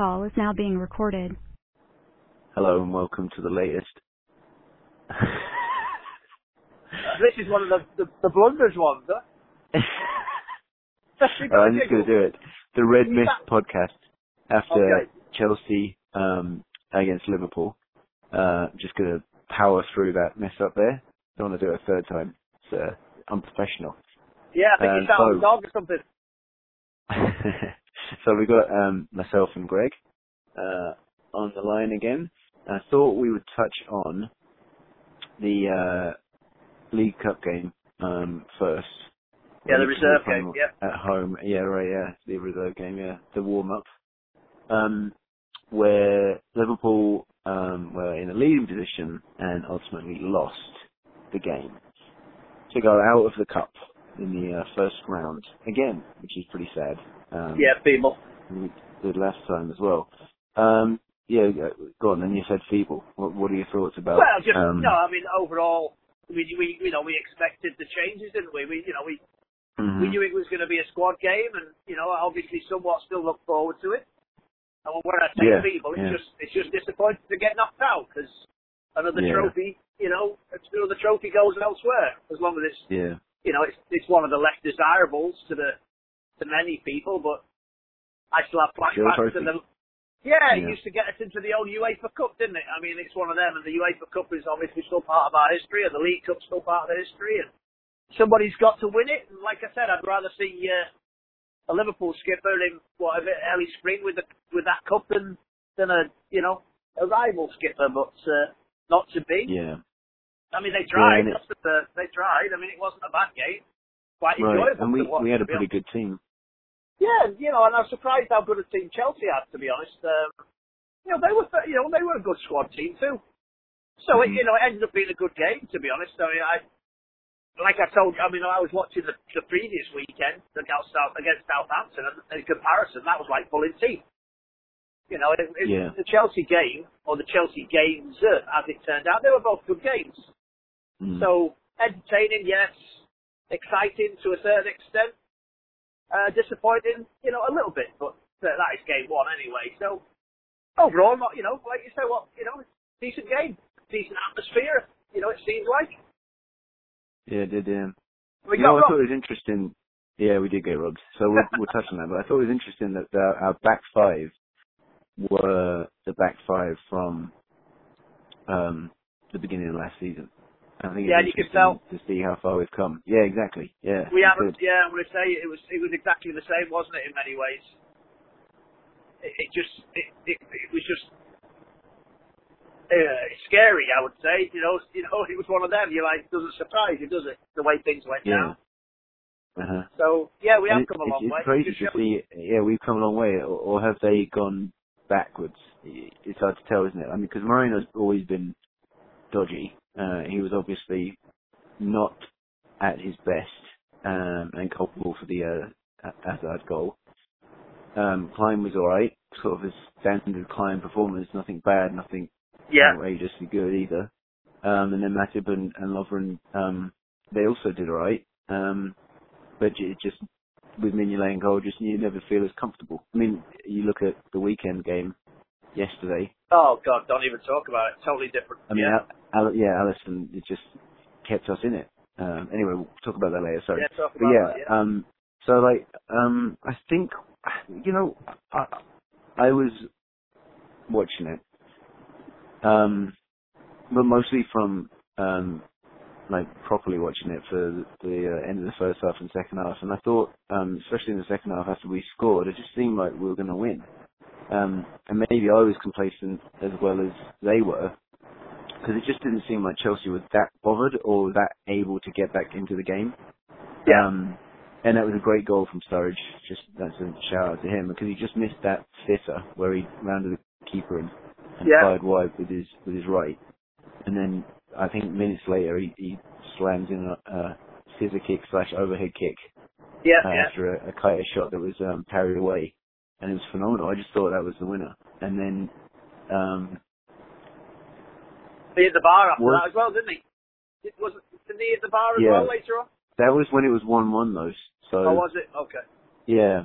call is now being recorded. Hello and welcome to the latest. This is one of the, the, the blunders ones, huh? Oh, I'm just going to do it. The Red Mist podcast after Okay. Chelsea um, against Liverpool. Uh, just going to power through that mess up there. Don't want to do it a third time. It's uh, unprofessional. Yeah, I think Um, you sound so- dog or something. so we got um, myself and Greg uh, on the line again. I thought we would touch on the uh, League Cup game um, first. Yeah, the reserve game, yeah. At home, yeah, right, yeah, the reserve game, yeah, the warm up, um, where Liverpool um, were in a leading position and ultimately lost the game to go out of the cup in the uh, first round again, which is pretty sad. Um, Yeah, people. we did last time as well. Um, yeah, go on. Then you said feeble. What, what are your thoughts about? Well, just um, no. I mean, overall, we we you know we expected the changes, didn't we? We you know we mhm. we knew it was going to be a squad game, and you know obviously somewhat still look forward to it. And when I say Yeah, feeble, it's yeah. just it's just disappointing to get knocked out because another Yeah. trophy, you know, another trophy goes elsewhere as long as it's Yeah, you know, it's it's one of the less desirables to the to many people, but I still have flashbacks to the yeah, it used to get us into the old UEFA Cup, didn't it? I mean, it's one of them, and the UEFA Cup is obviously still part of our history, and the League Cup's still part of the history, and somebody's got to win it. And like I said, I'd rather see uh, a Liverpool skipper in whatever early spring with the with that cup than than a you know a rival skipper, but uh, not to be. yeah, I mean, they tried. it- That's the. They tried. I mean, it wasn't a bad game. Quite right. enjoyable And we watch. we had a pretty good team. Yeah, you know, and I was surprised how good a team Chelsea had, to be honest. Um, you know, they were, you know, they were a good squad team too. So it, Mhm. you know, it ended up being a good game, to be honest. I mean, I, like I told you, I mean, I was watching the, the previous weekend against South against Southampton, and in comparison, that was like pulling teeth. You know, it, it, Yeah. the Chelsea game or the Chelsea games, uh, as it turned out, they were both good games. Mm. So entertaining, yes. Exciting to a certain extent. Uh, disappointing, you know, a little bit, but uh, that is game one anyway. So overall, not you know, like you say, what you know, decent game, decent atmosphere. You know, it seems like yeah, it did um, we you know, I thought it was interesting. Yeah, we did get robbed. So we'll, we'll touch on that. But I thought it was interesting that the, our back five were the back five from um, the beginning of last season. I think Yeah, and you can interesting to see how far we've come. Yeah, exactly. Yeah, We haven't. good. Yeah, I'm going to say it was it was exactly the same, wasn't it? In many ways, it, it just it, it it was just uh, scary. I would say, you know, you know, it was one of them. You like doesn't surprise you, does it? The way things went Yeah. down. Uh-huh. So yeah, we And have come a long it's, way. It's crazy to see. Yeah, we've come a long way, or, or have they gone backwards? It's hard to tell, isn't it? I mean, because Moreno's always been dodgy. Uh, he was obviously not at his best um, and culpable for the uh, Hazard goal. Um, Klein was all right, sort of his standard Klein performance, nothing bad, nothing Yeah, outrageously good either. Um, and then Matip and, and Lovren, um, they also did alright. Um, but it just, with Mignolet and goal, just you never feel as comfortable. I mean, you look at the weekend game yesterday. Oh God, don't even talk about it. Totally different. I mean, yeah, Al- Al- yeah, Alisson, it just kept us in it. Um, anyway, we'll talk about that later. Sorry. yeah, talk But yeah, that. Yeah. um, so like, um, I think, you know, I, I was watching it, um, but mostly from, um, like properly watching it for the uh, end of the first half and second half, and I thought, um, especially in the second half after we scored, it just seemed like we were going to win. Um, and maybe I was complacent as well as they were, because it just didn't seem like Chelsea was that bothered or that able to get back into the game. Yeah. Um, and that was a great goal from Sturridge. Just that's a shout out to him because he just missed that sitter where he rounded the keeper and, and Yeah. fired wide with his with his right. And then I think minutes later he, he slams in a, a scissor kick slash overhead kick yeah, uh, yeah. after a, a shot that was um, parried away, and it was phenomenal. I just thought that was the winner. And then um, He hit the bar after Was- that as well, didn't he? It was didn't he hit the bar as Yeah. well later on? that was when it was one one though. So Or was it? Okay. Yeah.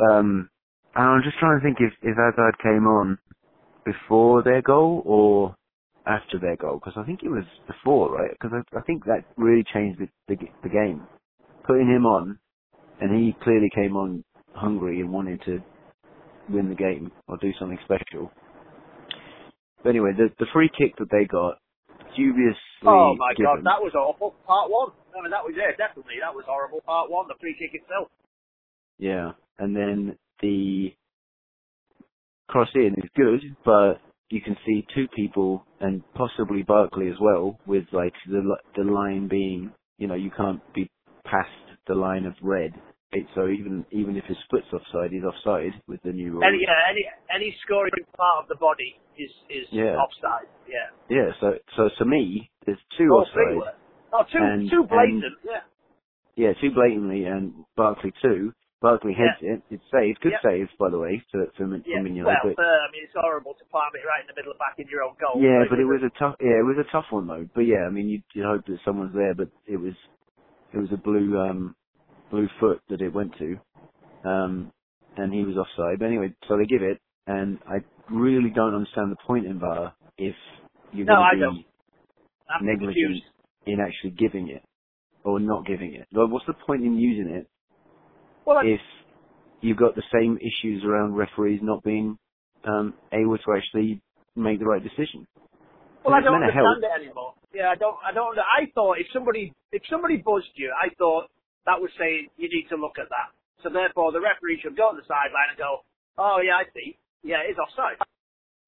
Um, And I'm just trying to think if if Hazard came on before their goal or after their goal because I think it was before, right? Because I, I think that really changed the, the the game. Putting him on, and he clearly came on hungry and wanted to win the game or do something special. But anyway, the the free kick that they got, dubiously Oh my given. god, that was awful. Part one. I mean, that was yeah, definitely that was horrible. Part one, the free kick itself. Yeah, and then the cross in is good, but you can see two people and possibly Barkley as well, with like the the line being, you know, you can't be past the line of red. It, so even even if his foot's offside, he's offside with the new rules. Any yeah, any any scoring part of the body is is Yeah. offside. Yeah. Yeah, so so to me, there's two Oh, offside. Oh, two And- two blatant. yeah. Yeah, two blatantly, and Barkley two. Barkley heads it. It's saved. Good Yeah. save, by the way, for for, Min- Yeah. Mignolet. well, but- uh, I mean, it's horrible to palm it right in the middle of back in your own goal. Yeah, but it was a tough. Yeah, it was a tough one though. But yeah, I mean, you you hope that someone's there, but it was it was a blue um blue foot that it went to, um, and he was offside. But anyway, so they give it, and I really don't understand the point in VAR if you're No, going I to be negligent confused. in actually giving it or not giving it. Like, what's the point in using it Well, if you've got the same issues around referees not being um, able to actually make the right decision? well, I don't help. understand it anymore. Yeah, I don't. I don't. I thought if somebody if somebody buzzed you, I thought that was saying you need to look at that. So therefore, the referee should go to the sideline and go, "Oh yeah, I see. Yeah, it's offside."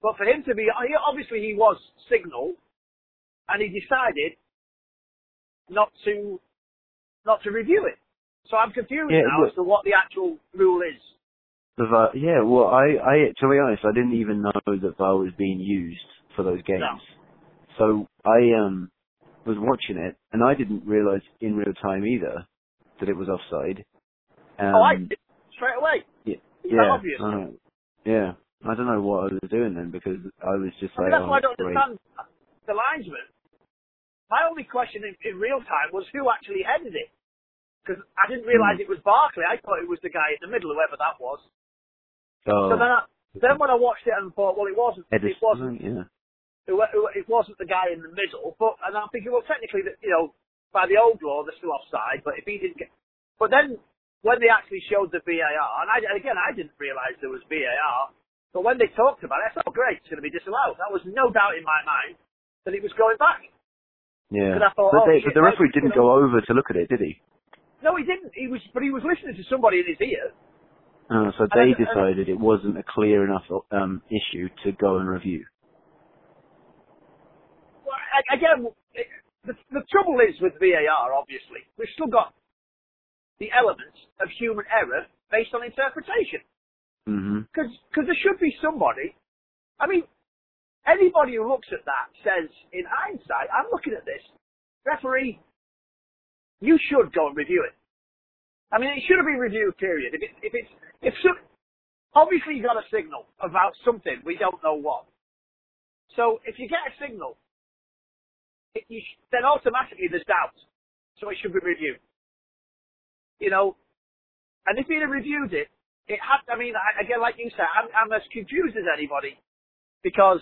But for him to be, obviously he was signalled, and he decided not to not to review it. So I'm confused Yeah, now look- as to what the actual rule is. The VAR, yeah, well, I, I, to be honest, I didn't even know that VAR was being used for those games. No. So I um was watching it, and I didn't realise in real time either that it was offside. Um, oh, I did straight away. yeah, yeah, obvious? I don't- yeah. I don't know what I was doing then because I was just I mean, like, that's oh, why I don't great. understand the linesman. My only question in, in real time was who actually headed it. Because I didn't realise it was Barkley. I thought it was the guy in the middle, whoever that was. Oh, So then, I, then when I watched it and thought, well, it wasn't. Edison, It wasn't. yeah. It, it wasn't the guy in the middle. But and I'm thinking, well, technically, that you know, by the old law, they're still offside. But if he didn't get, but then when they actually showed the VAR, and I, again, I didn't realise there was VAR. But when they talked about it, I thought, oh, great, it's going to be disallowed. That was no doubt in my mind that it was going back. Yeah. thought, but, oh, they, but the referee didn't go over to look at it, did he? No, he didn't. He was, but he was listening to somebody in his ear. Uh, so And they I- and- decided it wasn't a clear enough um, issue to go and review. Well, again, the, the trouble is with VAR. Obviously, we've still got the elements of human error based on interpretation. Mm-hmm. Because there should be somebody. I mean, anybody who looks at that says, in hindsight, I'm looking at this, referee, you should go and review it. I mean, it should have been reviewed. Period. If it, if it's if some, obviously you got a signal about something we don't know what. So if you get a signal, you sh- then automatically there's doubt. So it should be reviewed. You know, and if he'd have reviewed it, it had, I mean, I, again, like you said, I'm, I'm as confused as anybody because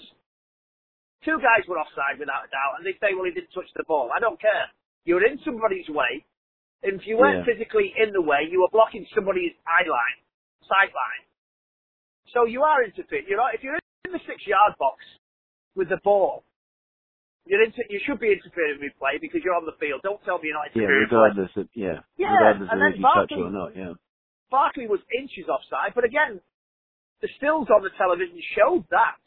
two guys were offside without a doubt, and they say, well, he didn't touch the ball. I don't care. You're in somebody's way. And if you weren't Yeah. physically in the way, you were blocking somebody's eye line, sight line. So you are interfering. You're not, if you're in the six-yard box with the ball, you're inter- you should be interfering with play because you're on the field. Don't tell me you're not Yeah, interfering play. regardless of yeah, Yeah, regardless and of if you touch or not. Yeah. Barkley was inches offside, but again, the stills on the television showed that.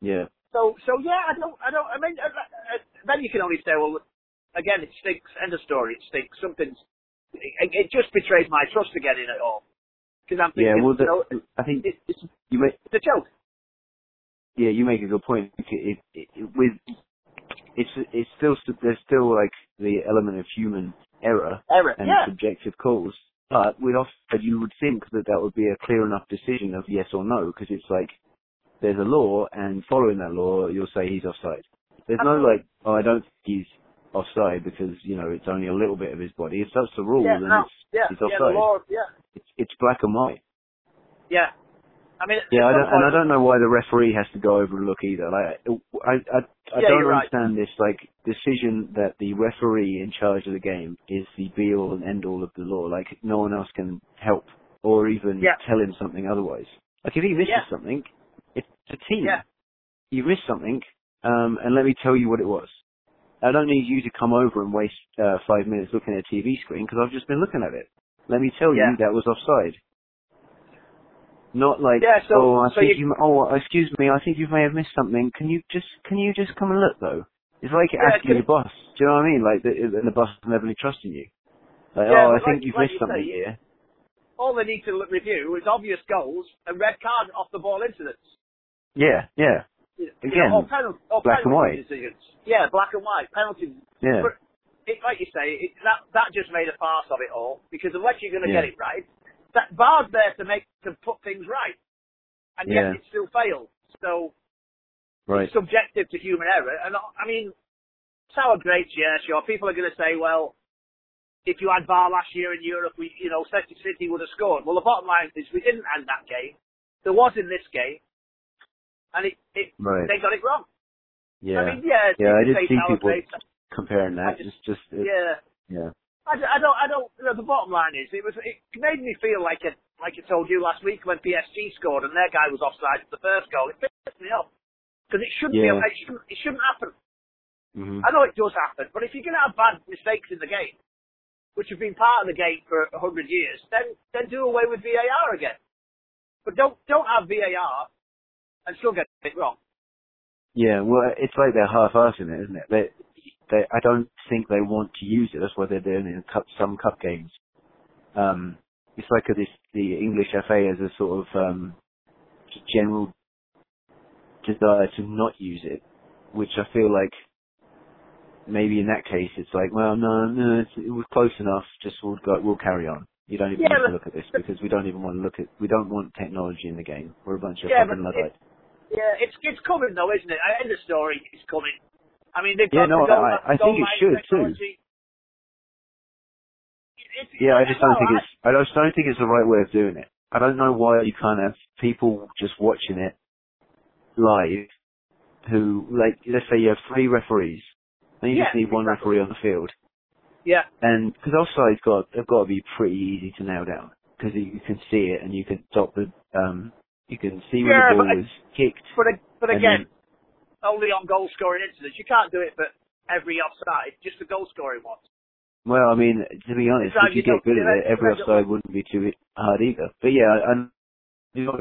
Yeah. So, so yeah, I don't, I don't, I mean, uh, uh, then you can only say, well, again, it stinks. End of story. It stinks. Something's, it, it just betrays my trust again in it all. Because I'm Yeah. thinking, Well, the, you know, I think it, it's, you make it's a joke. yeah you make a good point. It, it, it, with it's it's still there's still like the element of human error Error. and Yeah. subjective calls. But offside, you would think that that would be a clear enough decision of yes or no, because it's like there's a law, and following that law, you'll say he's offside. There's no like, oh, I don't think he's offside because you know it's only a little bit of his body. If that's the rule, Yeah, then no, it's yeah, it's yeah, the law, yeah, it's it's black and white. yeah. I mean, Yeah, I don't, and I don't know why the referee has to go over and look either. Like, I, I, I Yeah, don't you're right. understand this like decision that the referee in charge of the game is the be all and end all of the law. Like, no one else can help or even Yeah. tell him something otherwise. Like, if he misses Yeah. something, it's a team. Yeah. You missed something, um, and let me tell you what it was. I don't need you to come over and waste uh, five minutes looking at a TV screen because I've just been looking at it. Let me tell you that was offside. Not like, Yeah, so- oh, I so think you- you, oh, excuse me, I think you may have missed something. Can you just, can you just come and look though? It's like Yeah, asking your boss. Do you know what I mean? Like, the, the boss doesn't have any trust in you. Like, Yeah, oh, I but think you've like missed you something say, here. all they need to look- review is obvious goals and red card off the ball incidents. Yeah, yeah, Again, know, or penalty, or black and white. decisions. Yeah, black and white penalties. yeah, But it, like you say, it, that that just made a farce of it all because unless you're going to Yeah. get it right, that VAR's there to make to put things right, and yet Yeah. it still fails. So right. it's subjective to human error. And I mean, sour grapes, yeah, sure. People are going to say, well, if you had VAR last year in Europe, we, you know, Celtic City would have scored. Well, the bottom line is we didn't end that game. There was in this game, and it, it Right. they got it wrong. Yeah, I mean, yeah, Yeah, I did see people grapes. comparing that. just- It's just, it, Yeah. yeah, I, I don't, I don't, you know, the bottom line is, it was, it made me feel like it, like I told you last week when PSG scored and their guy was offside for the first goal. It pissed me off. Because it shouldn't Yeah. be, it shouldn't, it shouldn't happen. hmm I know it does happen, but if you're going to have bad mistakes in the game, which have been part of the game for a hundred years, then, then do away with VAR again. But don't, don't have VAR and still get it wrong. yeah. Well, it's like they're half-assing it, isn't it? They, they, I don't think they want to use it. That's why they're doing it in cup, some cup games. Um, it's like a, this, the English FA has a sort of um, general desire to not use it, which I feel like maybe in that case it's like, well, no, no, it's, it was close enough. Just we'll go, we'll carry on. You don't even Yeah, need to look at this because we don't even want to look at. We don't want technology in the game. We're a bunch of Yeah, fucking luddites. Yeah, it's it's coming though, isn't it? End the story. It's coming. I mean, they've Yeah, no, the I- I think it should, too. It's, Yeah, I just don't think right. it's. I just don't think it's the right way of doing it. I don't know why you can't have people just watching it live, who like let's say you have three referees, and you just need one exactly. referee on the field, Yeah, and because offside's got they've got to be pretty easy to nail down because you can see it and you can stop the um you can see when Yeah, the ball I- was kicked. but but again, only on goal scoring incidents. You can't do it for every offside, just the goal scoring ones. well, I mean, to be honest, if you you get good at it, every offside wouldn't be too hard either. But yeah, and you know,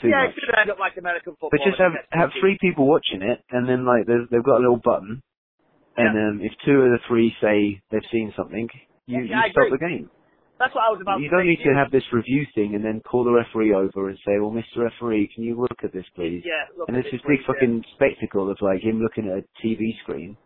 too yeah, much. it should end up like American football. But just have have three people watching it, and then like they've got a little button, and Yeah. um, if two of the three say they've seen something, you, Yeah, I you stop the game. That's what I was about You don't need to have this review thing and then call the referee over and say, "Well, Mr. Referee, can you look at this, please?" Yeah, look and it's this, big yeah. fucking spectacle of like him looking at a TV screen.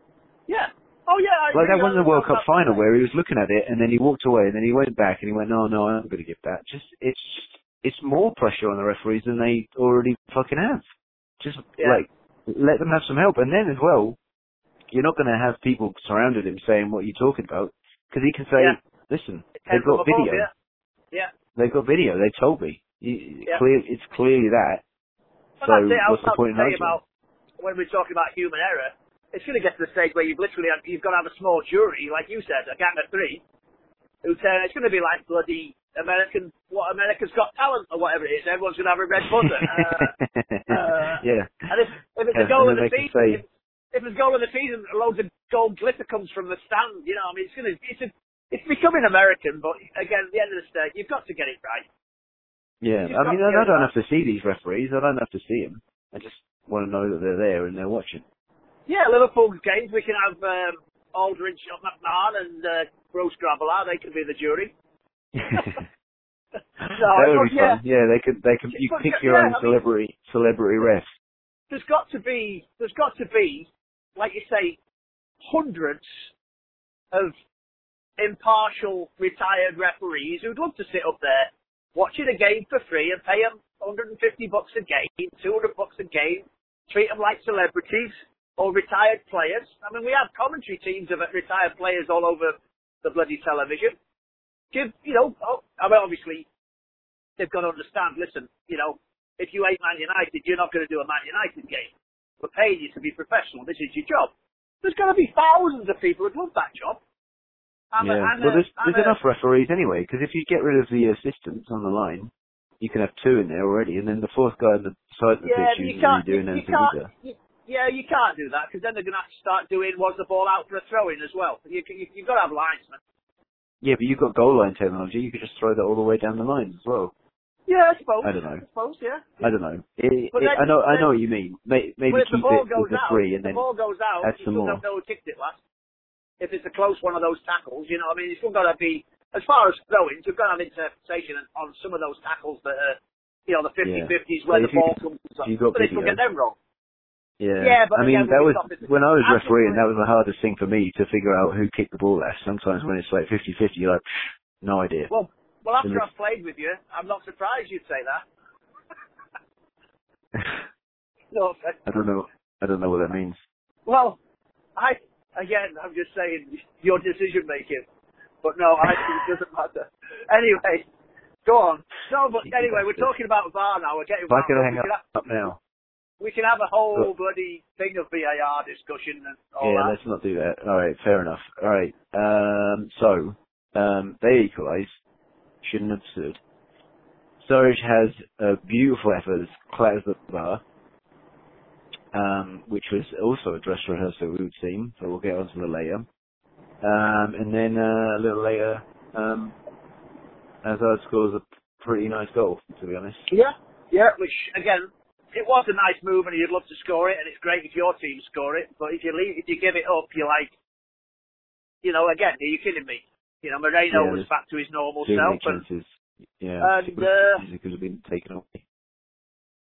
Yeah. Oh yeah, I Like that in the World Cup final where he was looking at it and then he walked away and then he went back and he went, "No, no, I'm going to give that." Just it's just it's more pressure on the referees than they already fucking have. Just Yeah. like let them have some help, and then as well, you're not going to have people surrounded him saying what you're talking about because he can say, Yeah. "Listen, they've got video. Yeah. Yeah. They've got video. They told me. You, Yeah. Clear, it's clearly that. Well, so that's it. I was what's the point in about when we're talking about human error. It's going to get to the stage where you've literally you've got to have a small jury, like you said, a gang of three, who say it's going to be like bloody American, what America's Got Talent or whatever it is. Everyone's going to have a red buzzer. uh, uh, yeah. and if, if it's a goal of the season, if, if it's a goal of the season, loads of gold glitter comes from the stand. You know, I mean, it's going to, it's a, it's becoming American, but again, at the end of the day, you've got to get it right. Yeah, You've I mean, I don't it have to see these referees. I don't have to see them. I just want to know that they're there and they're watching. Yeah, Liverpool's games, we can have um, Aldridge, McMahon, and uh, Bruce Grobbelaar. They could be the jury. that would be yeah, fun. Yeah, they could. They could. You But pick yeah, your I own mean- celebrity celebrity refs. there's got to be, there's got to be, like you say, hundreds of impartial retired referees who'd love to sit up there watching a game for free and pay them 150 bucks a game, 200 bucks a game, treat them like celebrities or retired players. I mean, we have commentary teams of retired players all over the bloody television. Give, you know, oh, I mean, obviously, they've got to understand. Listen, you know, if you hate Man United, you're not going to do a Man United game. We're paying you to be professional. This is your job. There's going to be thousands of people who'd love that job. I'm yeah. I'm well, there's, I'm there's a- enough referees anyway, because if you get rid of the assistants on the line, you can have two in there already, and then the fourth guy on the side of the Yeah, pitch you isn't really doing you, you anything can't. either. You, yeah, you can't do that because then they're going to have to start doing was the ball out for a throw in as well. You, you, you've got to have linesmen. Yeah, but you've got goal line technology. You could just throw that all the way down the line as well. Yeah, I suppose. I don't know. I suppose, yeah. I don't know. It, then- I know. I know what you mean. May, maybe the keep ball it goes with the out, three, and the then ball goes out, add some more. don't know who kicked it last. If it's a close one of those tackles, you know, I mean, it's still got to be as far as throwing. You've got to have interpretation on some of those tackles that are, you know, the 50-50s where But the ball comes. you got but they still get them wrong. yeah. Yeah, but I mean, that was can stop it. when I was refereeing. That was the hardest thing for me to figure out who kicked the ball last. Sometimes when it's like 50-50, you're like, no idea. Well, well, after I've played with you, I'm not surprised you'd say that. No. I don't know. I don't know what that means. Well, I again, I'm just saying your decision making. But no, I think it doesn't matter. Anyway, go on. No, but anyway, we're talking about VAR now. We're getting If I up. hang we, up, can have, up now. we can have a whole bloody thing of VAR discussion and all yeah, that. let's not do that. All right, fair enough. All right. Um, so um, they equalise. Shouldn't have stood. Sturridge has a beautiful effort, clatters the bar, um, which was also a dress rehearsal, it would seem. So we'll get onto the later. Um, and then uh, a little later, um, Hazard scores a pretty nice goal, to be honest. Yeah, yeah. Which again, it was a nice move, and you'd love to score it, and it's great if your team score it. But if you leave, if you give it up, you're like, you know, again, are you kidding me? You know, Moreno Yeah, was back to his normal self, many and. Yeah, and, uh, could have been taken away.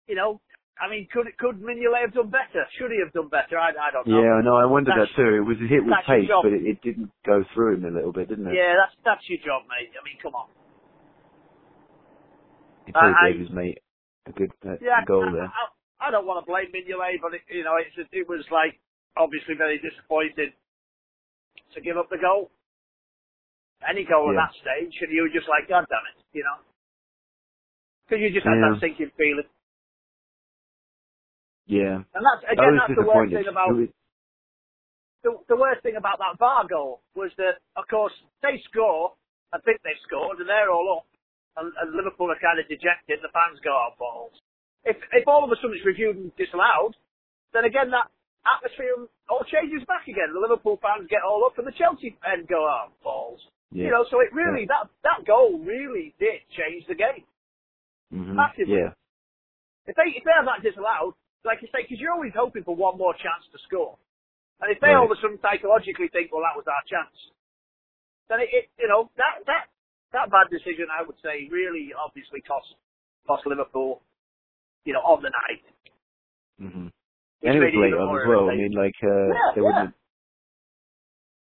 you know, I mean, could could Mignolet have done better? Should he have done better? I, I don't know. Yeah, I know. I wondered That's- that too. It was a hit with pace, but it, it didn't go through him a little bit, didn't it? Yeah, that's that's your job, mate. I mean, come on. He probably I- I- gave his mate a good uh, Yeah, goal I, there. I, I don't want to blame Mignolet, but it, you know, it's it was like obviously very disappointed to give up the goal. Any goal Yeah. at that stage, and you were just like, God damn it, you know, because you just had Yeah. that sinking feeling, Yeah, and that's again that's the worst thing about was- the, the worst thing about that VAR goal was that, of course, they score, I think they scored, and they're all up, and, and Liverpool are kind of dejected, the fans go out balls. If, if all of a sudden it's reviewed and disallowed, then again that atmosphere all changes back again. The Liverpool fans get all up, and the Chelsea men go out balls. yeah. You know, so it really, that, that goal really did change the game. Mhm. massively. Yeah, If they, if they have that disallowed, like you say, because you're always hoping for one more chance to score. And if they Right. all of a sudden psychologically think, well, that was our chance, then it, it you know, that, that, that bad decision, I would say, really obviously cost, cost Liverpool, you know, on the night. hmm Which and it was late on as well. I mean, like uh, Yeah, they yeah. wouldn't.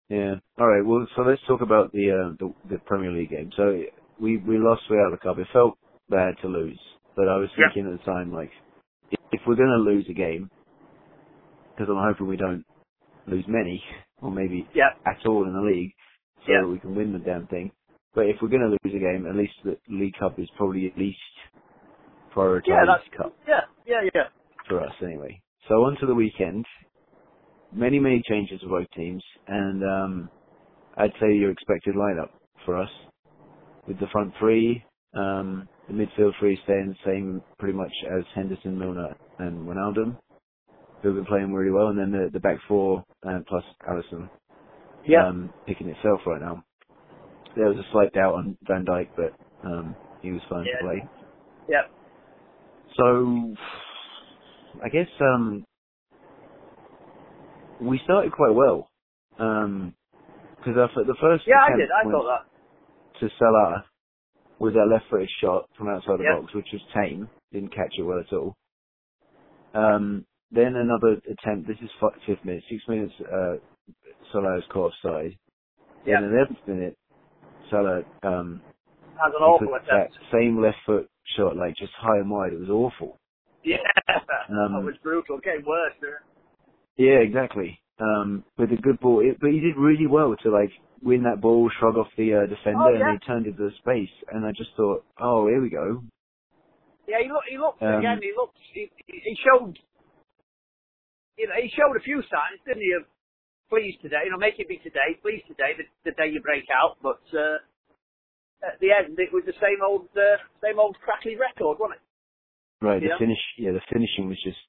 Yeah. All right. Well, so let's talk about the uh, the, the Premier League game. So we we lost without the cup. It felt bad to lose, but I was Yeah. thinking at the time, like, if, we're going to lose a game, because I'm hoping we don't lose many, or maybe Yeah, at all in the league, so Yeah. that we can win the damn thing. But if we're going to lose a game, at least the League Cup is probably at least prioritised yeah, that's, cup yeah, yeah, yeah. for us anyway. So on to the weekend. Many, many changes for both teams, and um, I'd say your expected lineup for us with the front three, um, the midfield three staying the same pretty much as Henderson, Milner, and Wijnaldum, who have been playing really well, and then the, the back four uh, plus Alisson Yeah. um, picking itself right now. There was a slight doubt on Van Dijk, but um, he was fine Yeah. to play. Yeah. So, I guess um, we started quite well because the first Yeah, I did. I thought that. to Salah with that left-footed shot from outside the Yeah. box, which was tame, didn't catch it well at all. Um, then another attempt. This is fi- fifth minute, six minutes. Uh, Salah's caught offside. Yeah. Then eleventh minute, Salah um, Has an awful attempt. that same left foot shot, like just high and wide. It was awful. Yeah. Um, that was brutal. Getting worse. didn't? Yeah, exactly. Um, with a good ball, it, but he did really well to like win that ball, shrug off the uh, defender, Oh, and he turned into the space. And I just thought, oh, here we go. Yeah, he looked. He looked Um, again. He looked. He, he showed. You know, he showed a few signs, didn't he? Of pleased today. You know, make it be today. Pleased today, the, the day you break out. But uh, at the end, it was the same old, uh, same old crackly record, wasn't it? Right. The Yeah. finish. Yeah, the finishing was just.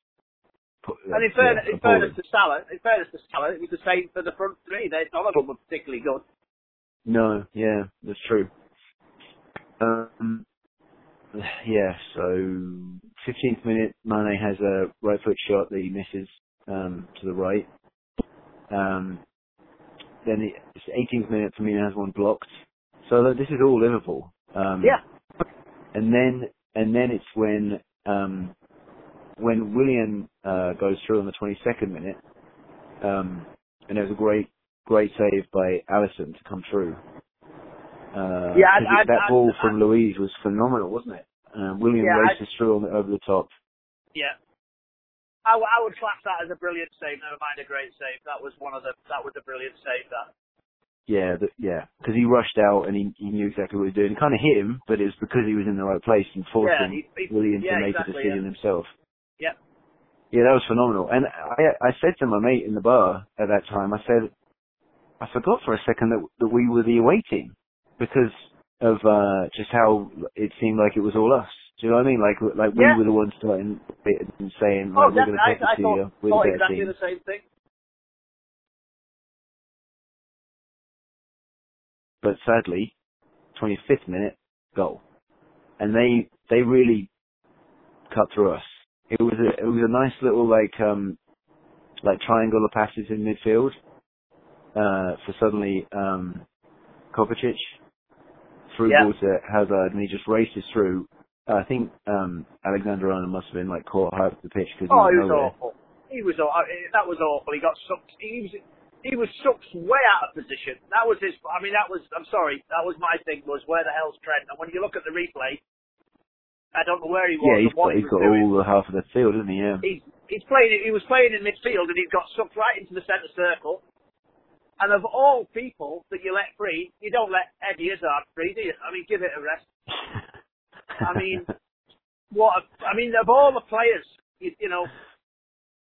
Put, And in yeah, fairness, in fairness to Salah, in fairness to Salah, it was the same for the front three. They, none of them were particularly good. No, yeah, that's true. Um, yeah, so 15th minute, Mane has a right foot shot that he misses um, to the right. Um, then it's 18th minute, Firmino has one blocked. So this is all Liverpool. Um, Yeah. And then and then it's when um, when Willian uh, goes through on the 22nd minute, um, and there was a great great save by Alisson to come through. Uh, Yeah, I- it- I- that I- ball from Luiz was phenomenal, wasn't it? Uh, Willian Yeah, races through on the, over the top. Yeah. I, w- I would class that as a brilliant save. Never mind a great save. That was one of the. That was a brilliant save. That. Yeah, the, yeah, because he rushed out and he, he knew exactly what he was doing. It kind of hit him, but it was because he was in the right place and forcing he- he- Willian yeah, to make exactly, a decision himself. Yeah. Yeah, that was phenomenal. And I, I said to my mate in the bar at that time, I said, I forgot for a second that, that we were the away team because of uh, just how it seemed like it was all us. Do you know what I mean? Like, like we Yeah. were the ones starting and saying, Oh, like, we're going to I, take it to you. We're thought the exactly team. the same thing. But sadly, 25th minute goal, and they they really cut through us. It was a it was a nice little like um like triangle of passes in midfield uh for suddenly um Kovacic through Yeah. ball to Hazard and he just races through. I think um Alexander Arnold must have been like caught high up the pitch because Oh, he he was awful. He was. That was awful. He got sucked. He was. He was sucked way out of position. That was his. I mean, that was. I'm sorry. That was my thing. Was where the hell's Trent? And when you look at the replay, I don't know where he was Yeah, he's got he he's was got doing. all the half of the field, isn't he? Yeah. He's he's playing. He was playing in midfield and he got sucked right into the centre circle. And of all people that you let free, you don't let Eddie Izzard free, do you? I mean, give it a rest. I mean, what? A, I mean, of all the players, you, you know,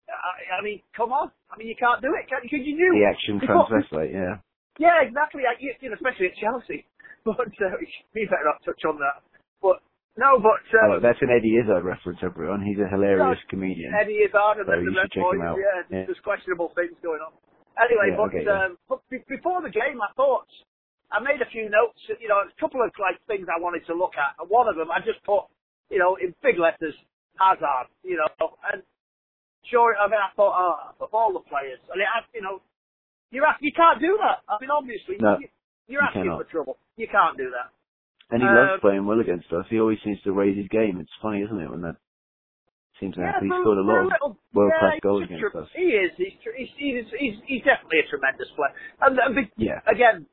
I, I mean, come on. I mean, you can't do it, can you? 'Cause you knew. the action translate, yeah. Yeah, exactly. I, you, you know, especially at Chelsea. But uh, we better not touch on that. No, but Oh, um, that's an Eddie Izzard reference, everyone. He's a hilarious comedian. Eddie Izzard and So you the should check him Boys. out. Yeah, Yeah. there's questionable things going on. Anyway, Yeah, but, okay, um, but be- before the game, I thought I made a few notes. You know, a couple of like things I wanted to look at, and one of them I just put, you know, in big letters, Hazard. You know, and sure, I mean, I thought, oh, of all the players, and it, you know, you're ask- you can't do that. I mean, obviously, No, you, you're you asking cannot. for trouble. You can't do that. And he Um, loves playing well against us. He always seems to raise his game. It's funny, isn't it, when that seems to happen. He scored a lot of little- world-class yeah, goals against us. He is. He's, he's, he's, he's, he's definitely a tremendous player. And, and be- Yeah. again,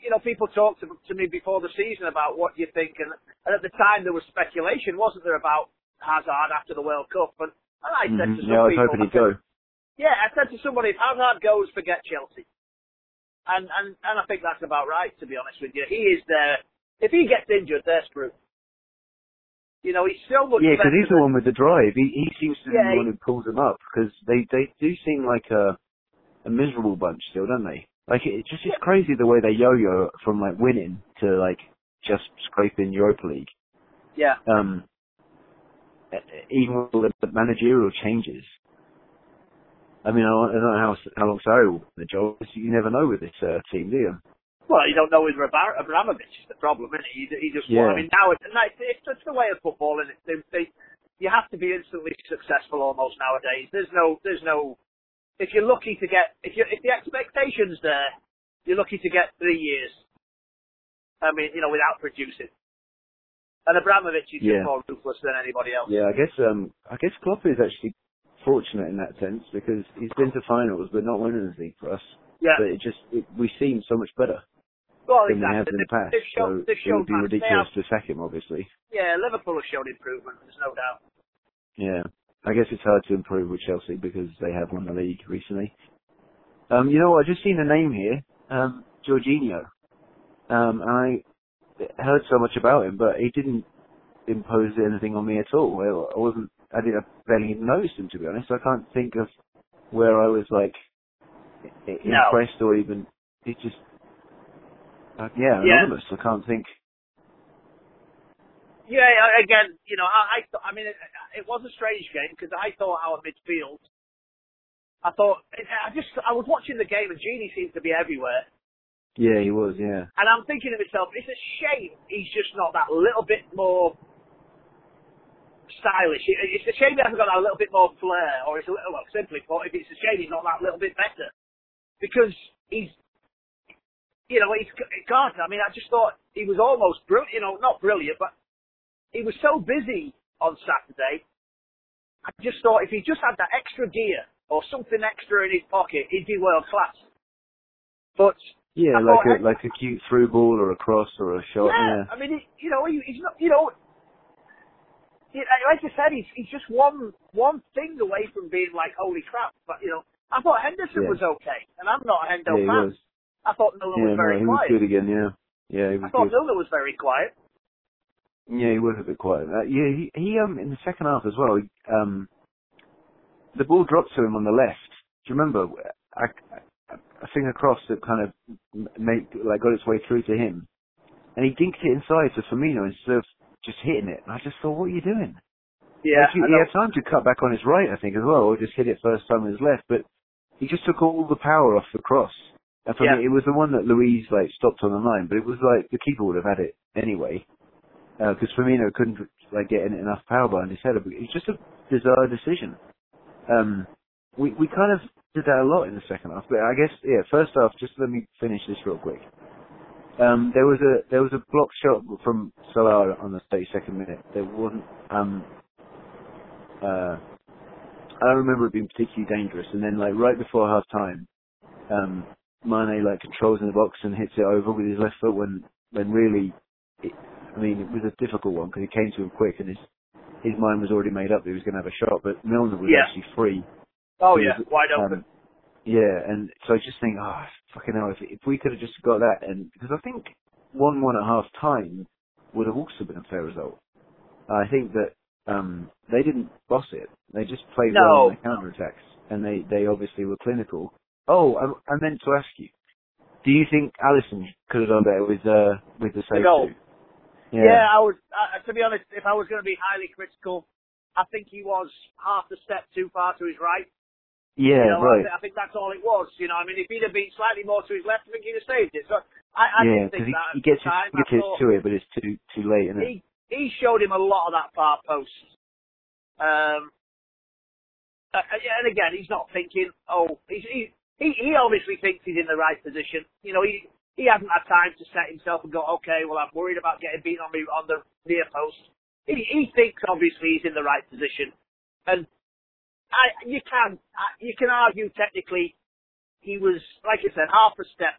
you know, people talked to, to me before the season about what you think, and, and at the time there was speculation, wasn't there, about Hazard after the World Cup? And, and I said Mhm. to some Yeah, I was people, hoping he'd go. yeah, I said to somebody, if Hazard goes, forget Chelsea. And, and, and I think that's about right, to be honest with you. He is there. If he gets injured, they're screwed. You know, he's so much Yeah, because he's the one with the drive. He he seems to be Yeah, the one who pulls them up because they they do seem like a a miserable bunch still, don't they? Like it just is crazy the way they yo-yo from like winning to like just scraping Europa League. Yeah. Um, even with the managerial changes. I mean, I don't I don't know how how long Sarri will win the job. You never know with this uh, team, do you? Well, you don't know with Abra- Abramovich is the problem, isn't it? He, he just, Yeah. I mean, now it's, and it's, it's just the way of football, and they, they, you have to be instantly successful almost nowadays. There's no, there's no, if you're lucky to get, if you if the expectation's there, you're lucky to get three years. I mean, you know, without producing. And Abramovich is Yeah. just more ruthless than anybody else. Yeah, I guess um I guess Klopp is actually fortunate in that sense because he's been to finals but not winning the league for us. Yeah. But it just it, we seem so much better Well, than we have in the past. They've shown, so they've it would be. Ridiculous have, to sack him, obviously. yeah, Liverpool has shown improvement. There's no doubt. Yeah. I guess it's hard to improve with Chelsea because they have won the league recently. Um, you know what? I just seen a name here, um, Jorginho. Um, and I heard so much about him, but he didn't imposed anything on me at all. I wasn't. I didn't I barely even noticed him to be honest. I can't think of where I was like i- No. impressed or even. It just. Uh, yeah, Yeah. anonymous. I can't think. Yeah, again, you know, I, I, th- I mean, it, it was a strange game because I thought our midfield. I thought I just I was watching the game and Gini seemed to be everywhere, Yeah, he was. Yeah. and I'm thinking to myself, it's a shame he's just not that little bit more stylish. It- It's a shame he hasn't got that little bit more flair, or it's a little, well, simply put, if it's a shame he's not that little bit better, because he's, you know, he's God. I mean, I just thought he was almost brilliant. You know, not brilliant, but he was so busy on Saturday. I just thought if he just had that extra gear or something extra in his pocket, he'd be world class. But Yeah, I like thought- a like a cute through ball or a cross or a shot. yeah, Yeah. I mean, he, you know, he, he's not, you know, he, like I said, he's he's just one one thing away from being like holy crap. But you know, I thought Henderson Yeah. was okay, and I'm not a Hendo Yeah, fan. Was. I thought Milner Yeah, was very no, he was good again. Yeah. Yeah, he I thought good. Milner was very quiet. Yeah, he was a bit quiet. Uh, yeah, he, he um in the second half as well. He, um, the ball dropped to him on the left. Do you remember? I, I, I think a cross that kind of made like got its way through to him, and he dinked it inside to Firmino instead of just hitting it. And I just thought, what are you doing? Yeah, Like, he, he had time to cut back on his right, I think, as well, or just hit it first time on his left. But he just took all the power off the cross. And for Yeah. me, it was the one that Luiz like stopped on the line, but it was like the keeper would have had it anyway, because Firmino couldn't like get in enough power behind his header. It's just a bizarre decision. Um, we we kind of did that a lot in the second half, but I guess yeah, first half. Just let me finish this real quick. Um, there was a there was a block shot from Salah on the 32nd minute. There wasn't um, uh, I don't remember it being particularly dangerous. And then like right before half time, um, Mane like controls in the box and hits it over with his left foot when when really, it, I mean it was a difficult one because it came to him quick and his his mind was already made up that he was going to have a shot, but Milner was Yeah. actually free. Oh He yeah, was, wide um, open. yeah, and so I just think, oh, fucking hell, if, if we could have just got that, and because I think one one at half time would have also been a fair result. I think that um, they didn't boss it; they just played No. well in the counter attacks, and they they obviously were clinical. Oh, I, I meant to ask you, do you think Alisson could have done better with uh, with the save goal? too? Yeah, I was. Uh, to be honest, if I was going to be highly critical, I think he was half a step too far to his right. yeah, you know, I, right. I think that's all it was. You know, I mean, if he'd have been slightly more to his left, I think he'd have saved it. So I, I yeah, didn't think he, that he gets time. his, gets thought to it, but it's too too late, isn't it? he he showed him a lot of that far post. Um, uh, uh, and again, he's not thinking. Oh, he's, he he he obviously thinks he's in the right position. You know, he he hasn't had time to set himself and go, okay, well, I'm worried about getting beaten on me on the near post. He he thinks obviously he's in the right position, and I you can you can argue technically he was like I said half a step.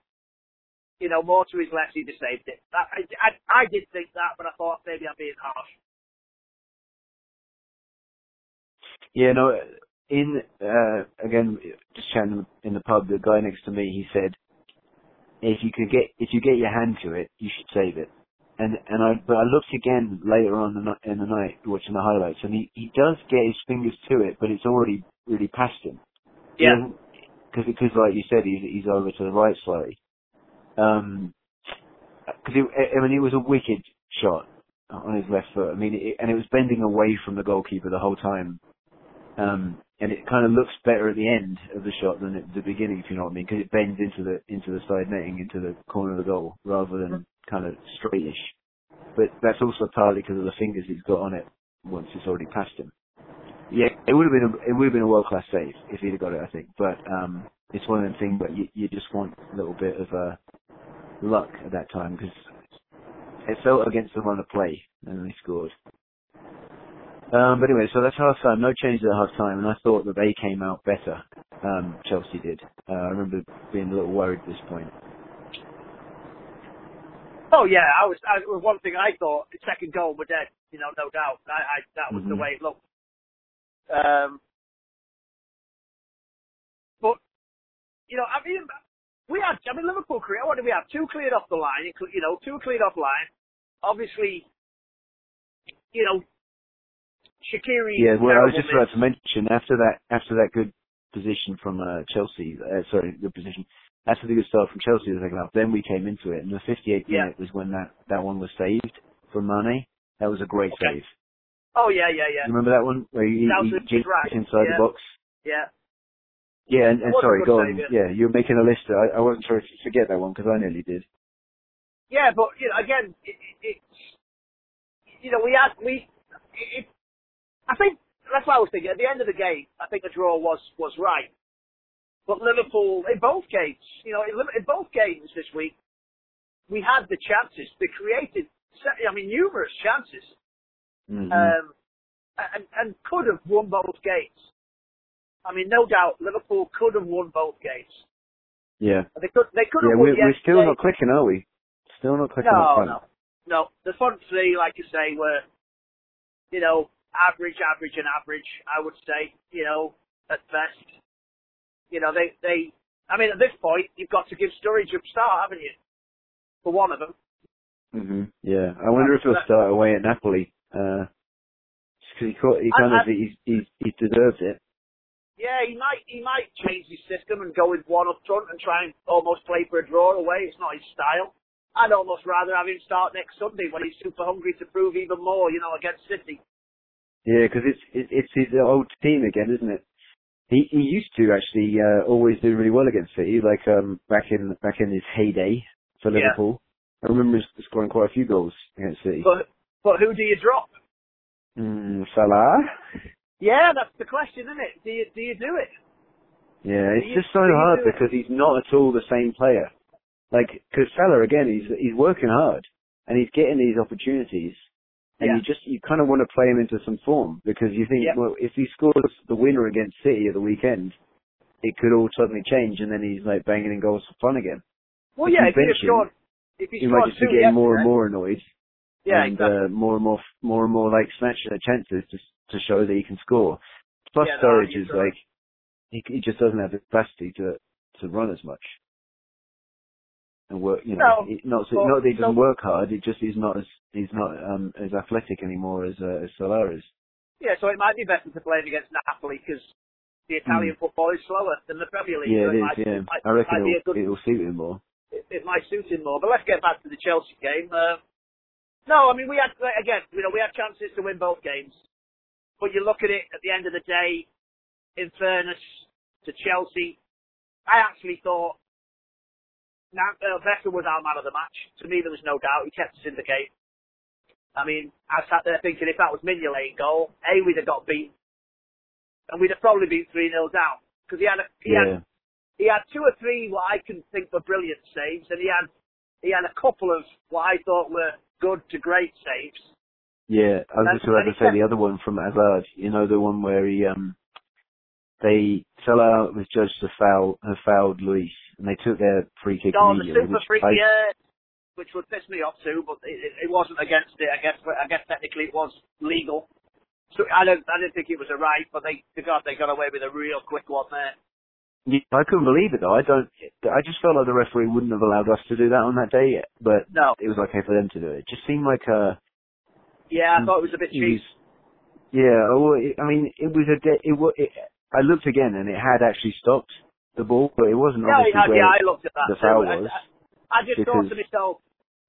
You know, more to his left, he'd have saved it. I, I, I did think that, but I thought maybe I'm being harsh. Yeah, no. In uh, again, just chatting in the pub, the guy next to me, he said, if you could get if you get your hand to it, you should save it. And and I but I looked again later on in the, in the night watching the highlights, and he he does get his fingers to it, but it's already really past him. Yeah. Because because like you said, he's he's over to the right slightly. Um, because I mean it was a wicked shot on his left foot. I mean, it, and it was bending away from the goalkeeper the whole time. Um, and it kind of looks better at the end of the shot than at the beginning, if you know what I mean, because it bends into the into the side netting, into the corner of the goal, rather than kind of straightish. But that's also partly because of the fingers he's got on it once it's already past him. Yeah, it would have been a, it would have been a world class save if he'd have got it, I think. But um, it's one of them things that you you just want a little bit of uh, luck at that time because it felt against the run of play and they scored. Um, but anyway, so that's half time. No changes at half time, and I thought that they came out better. Um, Chelsea did. Uh, I remember being a little worried at this point. Oh yeah, I was. I, it was one thing I thought. The second goal, we're dead. You know, no doubt. I, I that was the Mhm. way it looked. Um, but you know, I mean, we had. I mean, Liverpool clear. What did we have? Two cleared off the line. You know, two cleared off line. Obviously, you know, Shaqiri. Yeah, well, I was just about to mention after that after that good position from uh, Chelsea, uh, sorry, good position. After the good start from Chelsea the second half, then we came into it, and the 58th Yeah. minute was when that that one was saved from Mane. That was a great Okay. save. Oh yeah, yeah, yeah, You remember that one where he, he was right, inside yeah. the box? yeah. Yeah, and, and It was a sorry, go save, on. Yeah, you were making a list. I, I wasn't sure if you forget that one because I nearly did. Yeah, but you know, again, it, it, it's you know, we had we. It, I think that's what I was thinking. At the end of the game, I think the draw was was right. But Liverpool in both games, you know, in, in both games this week, we had the chances. They created, I mean, numerous chances, hmm um, and and could have won both games. I mean, no doubt, Liverpool could have won both games. yeah, They could they could yeah. have won We're, we're still not clicking, are we? Still not clicking No, no, no. The front three, like you say, were, you know, average, average, and average. I would say, you know, at best. You know, they, they. I mean, at this point, you've got to give Sturridge a start, haven't you? For one of them. hmm Yeah, I wonder if he'll start away at Napoli. Uh, because he, he I- kind of I- he's, he's he's deserved it. Yeah, he might, he might change his system and go with one up front and try and almost play for a draw away. It's not his style. I'd almost rather have him start next Sunday when he's super hungry to prove even more, you know, against City. Yeah, because it's it, it's his old team again, isn't it? He he used to actually uh, always do really well against City, like um back in back in his heyday for Yeah. Liverpool. I remember scoring quite a few goals against City. But, but who do you drop? Mm, Salah. Yeah, that's the question, isn't it? Do you, do you do it? Yeah, it's you- just so hard because he's not at all the same player. Like, because Salah again, he's he's working hard and he's getting these opportunities, and Yeah. you just you kind of want to play him into some form because you think, Yeah. well, if he scores the winner against City at the weekend, it could all suddenly change, and then he's like banging in goals for fun again. Well, If yeah, you if he had bench him, scored, if he He might just be getting more and more annoyed, Yeah, and exactly. uh, more and more more and more like snatching at chances to to show that he can score. Plus, Yeah, Sturridge is right. like he he just doesn't have the capacity to to run as much and work. You know, No, he- not well, not that he doesn't no. work hard. It just he's not as he's not um as athletic anymore as uh, as Salah is. Yeah, so it might be better to play him against Napoli because the Italian football is slower than the Premier League. Hmm. Yeah, so it is. might, Yeah, might, I reckon might be a it'll, good, it'll suit him more. it, it might suit him more. But let's get back to the Chelsea game. Uh, no, I mean we had again, you know, we had chances to win both games, but you look at it at the end of the day. In fairness to Chelsea, I actually thought Now, uh, Becker was our man of the match. To me, there was no doubt. He kept us in the game. I mean, I sat there thinking if that was Mignolet goal, A, we'd have got beat. And we'd have probably been 3 0 down. Because he had, a, he, Yeah, had, he had two or three what I can think were brilliant saves, and he had he had a couple of what I thought were good to great saves. yeah. I was And- just about to say the other one from Hazard. You know the one where he um they Salah was judged to foul have fouled Luiz, and they took their free kick No, the super which free, I, yeah, which would piss me off too, but it, it, wasn't against it. I guess I guess technically it was legal. So I don't I didn't think it was a right, but they got they got away with a real quick one there. Yeah, I couldn't believe it though. I don't. I just felt like the referee wouldn't have allowed us to do that on that day, yet. but No, it was okay for them to do it. It just seemed like a. yeah, I thought it was a bit it cheap. yeah, well, I mean, it was a. De- it, it I looked again and it had actually stopped the ball, but it wasn't Yeah, obviously yeah, I looked at that the foul was. I, I just thought to myself,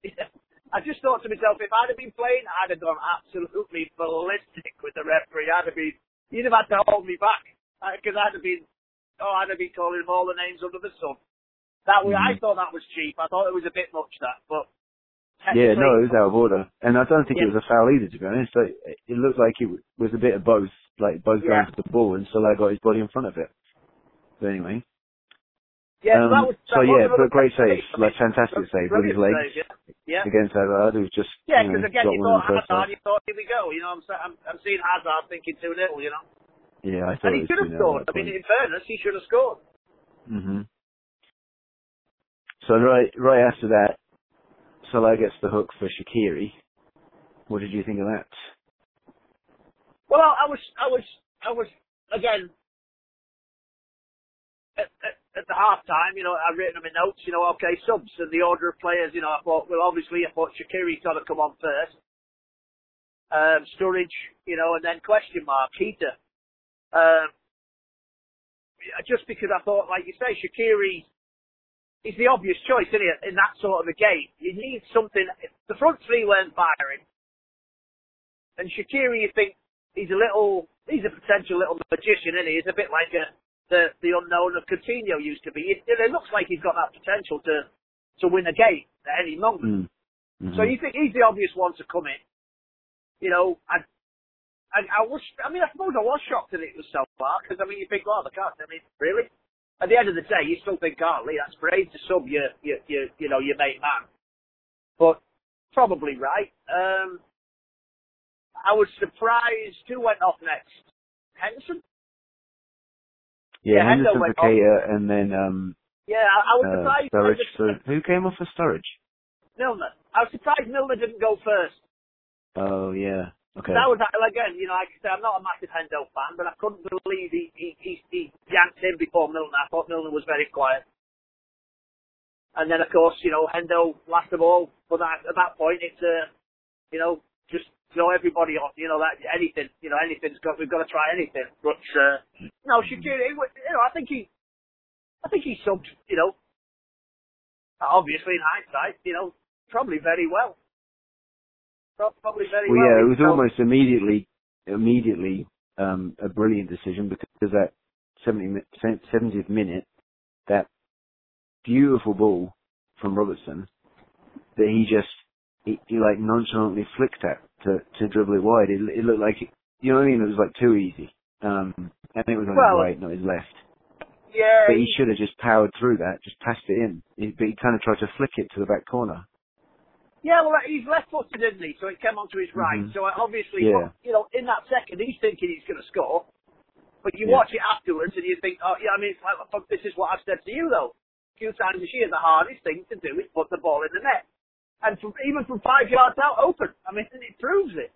I just thought to myself, if I'd have been playing, I'd have gone absolutely ballistic with the referee. I'd have been, you'd have had to hold me back because I'd have been, oh, I'd have been calling him all the names under the sun. That was, I Mhm. thought that was cheap. I thought it was a bit much that, but Yeah, no, it was out of order, and I don't think Yeah. it was a foul either. To be honest, so it, looked like it was a bit of both, like both Yeah. going to the ball, and Salah got his body in front of it. But anyway, Yeah, Um, so that was. so yeah, but great save. like fantastic save with his legs save, yeah. yeah. against Hazard, who was just Yeah, because again, you thought the first half. Hazard, you thought, here we go. You know, I'm, I'm, I'm seeing Hazard thinking 2 0, you know. Yeah, I thought And he should have 2-0 scored. I mean, in fairness, he should have scored. hmm So right, right after that, Salah gets the hook for Shaqiri. What did you think of that? Well, I was, I was, I was, again, at, at, at the half time, you know, I've written them in notes, you know, okay, subs and the order of players, you know, I thought, well, obviously, I thought Shaqiri's got to come on first. um, Sturridge, you know, and then question mark Keita. Um, just because I thought, like you say, Shaqiri is the obvious choice, isn't it, in that sort of a game? You need something. The front three weren't firing, and Shaqiri, you think he's a little, he's a potential little magician, isn't he? He's a bit like a, the the unknown of Coutinho used to be. It, it looks like he's got that potential to to win a game at any moment. Mm. Mm-hmm. So you think he's the obvious one to come in? You know, I and I was, I mean, I suppose I was shocked that it was so far, because I mean, you think, oh, the can't, I mean, really? At the end of the day, you still think, oh, Lee, that's brave to sub your, your, your, you know, your mate man. But probably right. Um, I was surprised who went off next. Henderson? Yeah, Yeah, Hendo Henderson for Keita, and then um, Yeah, I, I was uh, surprised. Sturridge. For, who came off for Sturridge? Milner. I was surprised Milner didn't go first. Oh yeah. Okay. That was again, you know, like I said, I'm not a massive Hendo fan, but I couldn't believe he he he, he yanked him before Milner. I thought Milner was very quiet. And then of course, you know, Hendo last of all. But that, at that point, it's uh, you know, just throw everybody. You know that anything, you know, anything's got. We've got to try anything. But uh, no, Shaqiri, you know, I think he, I think he subbed. You know, obviously in hindsight, you know, probably very well. Probably very Well, well. yeah, it was So- almost immediately, immediately um, a brilliant decision because that 70, 70th minute, that beautiful ball from Robertson that he just, he, he like nonchalantly flicked at to, to dribble it wide. It, it looked like, you know what I mean? It was like too easy. Um, and it was on Well- his right, not his left. Yeah, But he should have just powered through that, just passed it in. He, but he kind of tried to flick it to the back corner. Yeah, well, he's left-footed, isn't he? So it came onto his right. Mhm. So uh, obviously, Yeah. you know, in that second, he's thinking he's going to score. But you Yeah. watch it afterwards, and you think, oh, yeah, I mean, it's like, fuck, this is what I've said to you, though. A few times this year, the hardest thing to do is put the ball in the net. And from, even from five yards out, open. I mean, it proves it.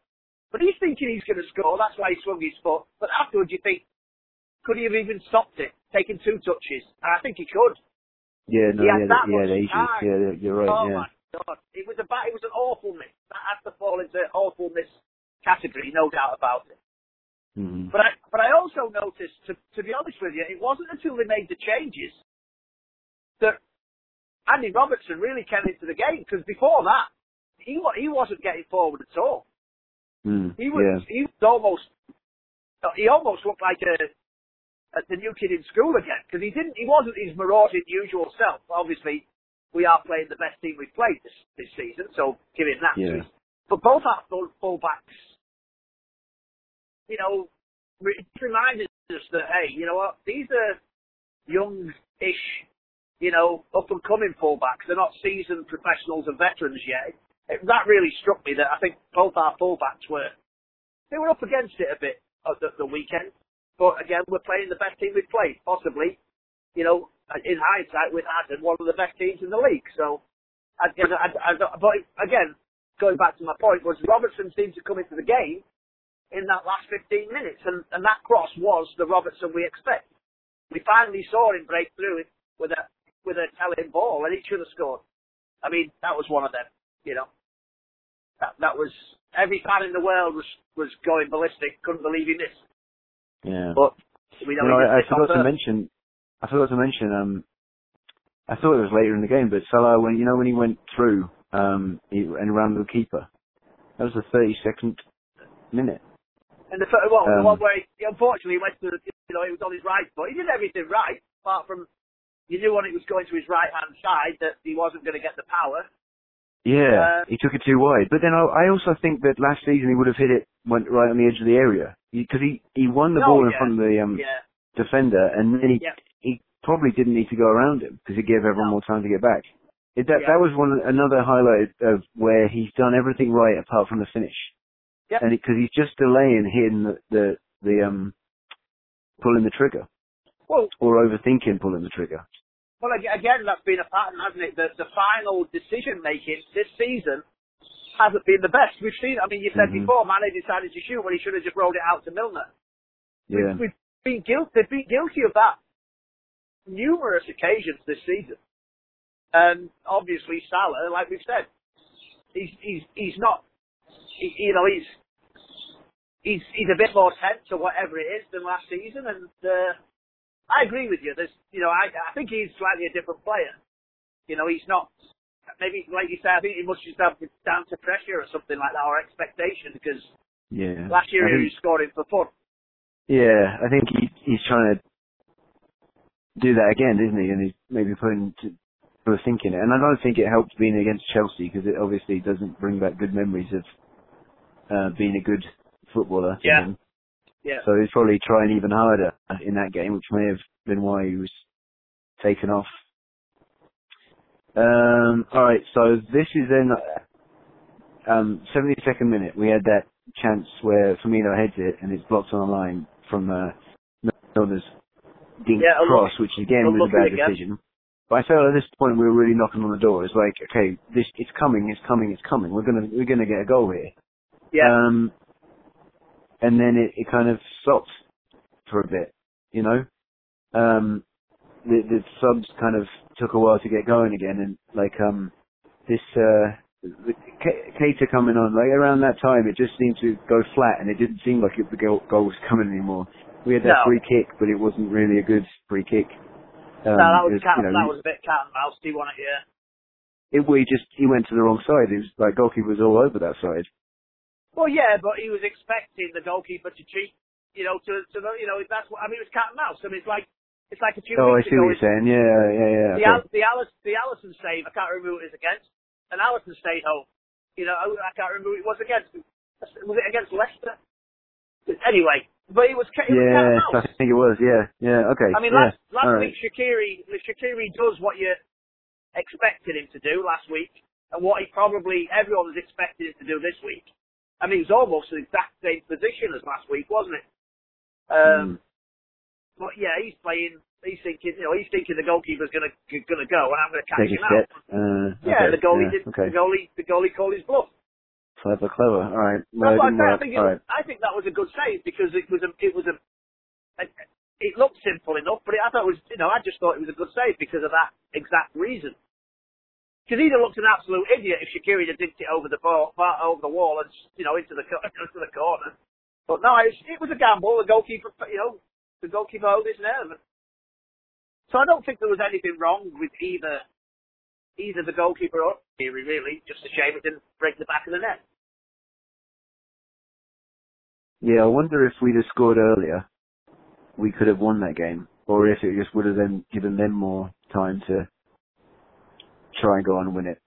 But he's thinking he's going to score. That's why he swung his foot. But afterwards, you think, could he have even stopped it, taken two touches? And I think he could. Yeah, no, He had yeah, that yeah, much time. Yeah, you're right, oh yeah. my god, it was a bad, it was an awful miss. That has to fall into awful miss category, no doubt about it. hmm But I, but I also noticed, to, to be honest with you, it wasn't until they made the changes that Andy Robertson really came into the game. Because before that, he he wasn't getting forward at all. Mm, He was yeah. he was almost he almost looked like a, a the new kid in school again because he didn't he wasn't his marauding usual self. Obviously, we are playing the best team we've played this this season, so give him that. Yeah. But both our full fullbacks, you know, it reminded us that hey, you know what, these are young-ish, you know, up and coming fullbacks. They're not seasoned professionals and veterans yet. It, that really struck me that I think both our fullbacks were they were up against it a bit at the, the weekend. But again, we're playing the best team we've played, possibly. You know, in hindsight, with Adam, one of the best teams in the league. So, I, I, I, but again, going back to my point, was Robertson seemed to come into the game in that last 15 minutes, and, and that cross was the Robertson we expect. We finally saw him break through it with a ball, and he should have scored. I mean, that was one of them. You know, that that was every fan in the world was was going ballistic, couldn't believe he missed. Yeah. But we know, You know, I, I forgot to mention, I forgot to mention, um, I thought it was later in the game, but Salah, when, you know, when he went through, um, he, and around the keeper, that was the 32nd minute. And the well, the Um, one where he, unfortunately he went to, the- you know, he was on his right foot. He did everything right, apart from you knew when it was going to his right hand side that he wasn't going to get the power. Yeah, Uh, he took it too wide. But then I, I also think that last season he would have hit it, went right on the edge of the area. Because he, he won the No, ball in front of the um, Yeah, defender, and then he, Yeah. he probably didn't need to go around him, because he gave everyone No. more time to get back. It, that, Yeah. that was one another highlight of where he's done everything right apart from the finish. Yeah. And because he's just delaying hitting the, the, the, um, pulling the trigger. Well, Or overthinking pulling the trigger. well, again, that's been a pattern, hasn't it? The, the final decision making this season hasn't been the best. We've seen. I mean, you said Mhm. before, Mane decided to shoot when he should have just rolled it out to Milner. Yeah. We've, we've been guilty. They've been guilty of that numerous occasions this season. And obviously Salah, like we've said, he's he's he's not. He, you know, he's he's he's a bit more tense or whatever it is than last season, and uh, I agree with you. There's, you know, I I think he's slightly a different player. You know, he's not maybe like you said. I think he must just have down to pressure or something like that or expectation because Yeah. last year I he was scoring for fun. Yeah, I think he he's trying to do that again, isn't he? And he's maybe putting to, put a think in it. And I don't think it helps being against Chelsea because it obviously doesn't bring back good memories of uh, being a good footballer. Yeah. him. Yeah. So he's probably trying even harder in that game, which may have been why he was taken off. Um, all right, so this is then um, 72nd minute. We had that chance where Firmino heads it and it's blocked on the line from uh, Milner's dink Yeah, cross, which again was a bad decision. But I felt at this point we were really knocking on the door. It's like, okay, this it's coming, it's coming, it's coming. We're gonna we're gonna get a goal here. Yeah. Um, and then it, it kind of stopped for a bit, you know. Um, the, the subs kind of took a while to get going again, and like um, this uh, the K- coming on, like around that time, it just seemed to go flat, and it didn't seem like it, the goal, goal was coming anymore. We had that No. free kick, but it wasn't really a good free kick. Um, no, that was it cat, you know, that was a bit cat and mouse. Do you want it? Yeah. it, we just he went to the wrong side. It was like goalkeeper was all over that side. Well, yeah, but he was expecting the goalkeeper to cheat. You know, to to the, you know that's what I mean. It was cat and mouse. I mean, it's like it's like a few Oh, I see ago. what you're saying. Yeah, yeah, yeah. The, okay. Al- the, Alice, the Alisson save, I can't remember who it was against. And Alisson stayed home. You know, I I can't remember who it was against. Was it against Leicester? Anyway, but it was, it was cat and Yes, mouse. I think it was. Yeah, yeah. Okay. I mean, yeah. last, last all right. week Shaqiri, Shaqiri does what you expected him to do last week, and what he probably everyone was expecting him to do this week. I mean, it was almost the exact same position as last week, wasn't it? Um, Mm. But yeah, he's playing. He's thinking, you know, he's thinking the goalkeeper's gonna gonna go, and I'm gonna catch Take him out. Uh, Yeah, okay, the goalie yeah, did. Okay. The goalie, the goalie called his bluff. Clever, clever. All right. Well, I say. I think it, All was, right. I think that was a good save because it was a, it was a, a it looked simple enough, but it, I thought it was, you know, I just thought it was a good save because of that exact reason. Have looked an absolute idiot if Shaqiri had dinked it over the ball, over the wall, and you know into the into the corner. But no, it was, it was a gamble. The goalkeeper, you know, the goalkeeper held his nerve. So I don't think there was anything wrong with either either the goalkeeper or Shaqiri. Really, just a shame it didn't break the back of the net. Yeah, I wonder if we'd have scored earlier, we could have won that game, or if it just would have then given them more time to try and go on and win it.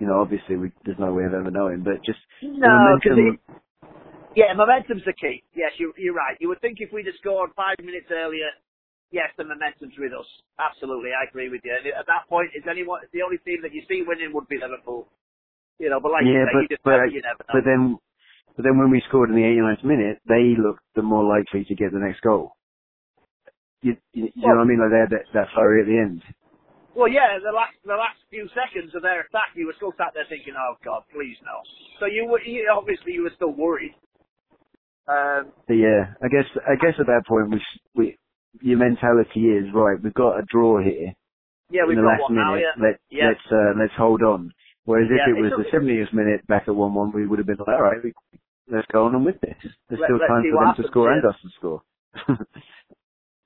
You know, obviously we, there's no way of ever knowing, but just No, because. Yeah, momentum's the key. Yes, you, you're right. You would think if we'd have scored five minutes earlier, yes, the momentum's with us. Absolutely, I agree with you. And at that point, is anyone the only team that you see winning would be Liverpool. You know, but like you yeah, say, but you just but, never, you never know. but then but then when we scored in the 89th minute, they looked the more likely to get the next goal. You, you, you know what I mean? Like they had that, that flurry at the end. Well, yeah, the last the last few seconds of their attack, you were still sat there thinking, "Oh God, please no." So you were you, obviously you were still worried. Um, yeah, I guess I guess at that point we we your mentality is right. We've got a draw here yeah, we've got last one now. minute. Yeah, Let Yeah. let's uh, let's hold on. Whereas Yeah, if it was the 70th minute back at one one, we would have been like, all right, we, let's go on and win this. There's Let- still time for them to score yeah. and us to score.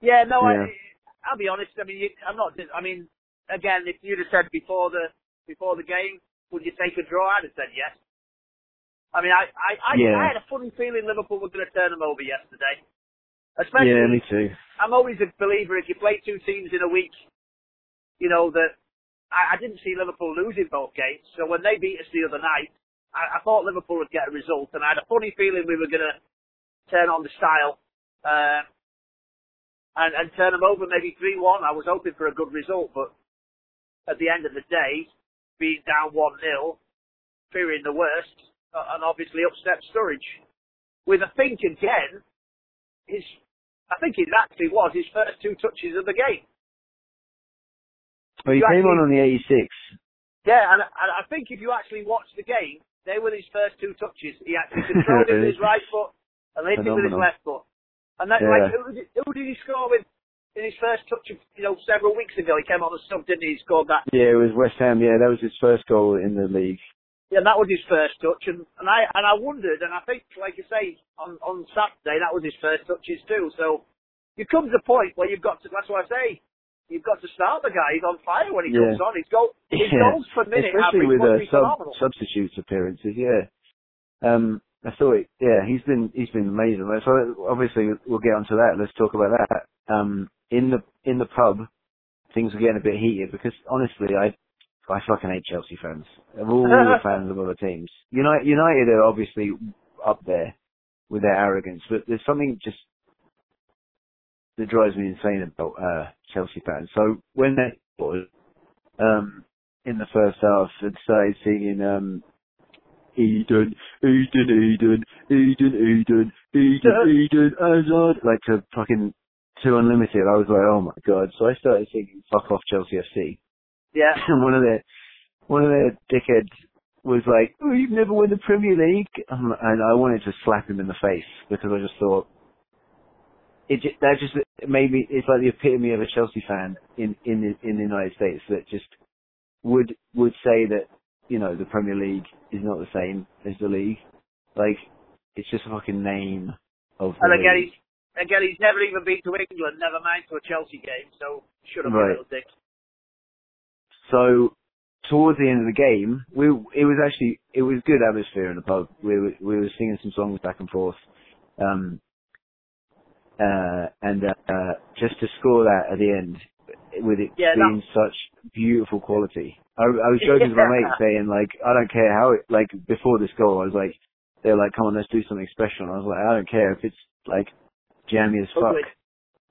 Yeah, no, Yeah. I, I'll be honest. I mean, you, I'm not. I mean, again, if you'd have said before the before the game, would you take a draw? I'd have said yes. I mean, I I, I, Yeah. I had a funny feeling Liverpool were going to turn them over yesterday. Especially, yeah, me too. I'm always a believer if you play two teams in a week, you know that I, I didn't see Liverpool losing both games. So when they beat us the other night, I, I thought Liverpool would get a result, and I had a funny feeling we were going to turn on the style. Uh, and, and turn them over maybe 3-1. I was hoping for a good result, but at the end of the day, being down 1-0, fearing the worst, uh, and obviously upset Sturridge. With I think again, his, I think it actually was his first two touches of the game. Well, he You came actually- on on the 86. Yeah, and, and I think if you actually watch the game, they were his first two touches. He actually controlled it with his right foot and hit it with his left foot. And that, Yeah. like, who did, who did he score with in his first touch of, you know, several weeks ago? He came on the sub, didn't he? He scored that. Yeah, it was West Ham. Yeah, that was his first goal in the league. Yeah, that was his first touch, and, and I and I wondered, and I think, like you say, on on Saturday that was his first touches too. So you come to the point where you've got to. That's what I say. You've got to start the guy. He's on fire when he Yeah. comes on. His goal, his Yeah. goals per minute Especially with must uh, sub substitutes appearances. Yeah. Um, I thought, it, yeah, he's been he's been amazing. So obviously we'll get onto that. Let's talk about that. Um, in the in the pub, things were getting a bit heated because honestly, I I fucking hate Chelsea fans. Of all the fans of other teams, United United are obviously up there with their arrogance, but there's something just that drives me insane about uh, Chelsea fans. So when they scored, um, in the first half and started singing um, Eden, Eden, Eden, Eden, Eden, Eden, Eden, Hazard, like to fucking to unlimited. I was like, oh my god. So I started thinking, "Fuck off Chelsea FC," Yeah, and one of their one of their dickheads was like, "Oh, you've never won the Premier League," um, and I wanted to slap him in the face because I just thought it ju- that just it made me. It's like the epitome of a Chelsea fan in in the, in the United States that just would would say that you know the Premier League is not the same as the league. Like it's just a fucking name of the and again, league. Again he's never even been to England, never mind to a Chelsea game. So should have been Right. a little dick. So towards the end of the game, we it was actually it was good atmosphere in the pub. We were we were singing some songs back and forth, um, uh, and uh, just to score that at the end with it Yeah, being such beautiful quality. I, I was joking to my mate saying like I don't care how it like before this goal I was like they're like come on let's do something special and I was like I don't care if it's like jammy as fuck Ugly.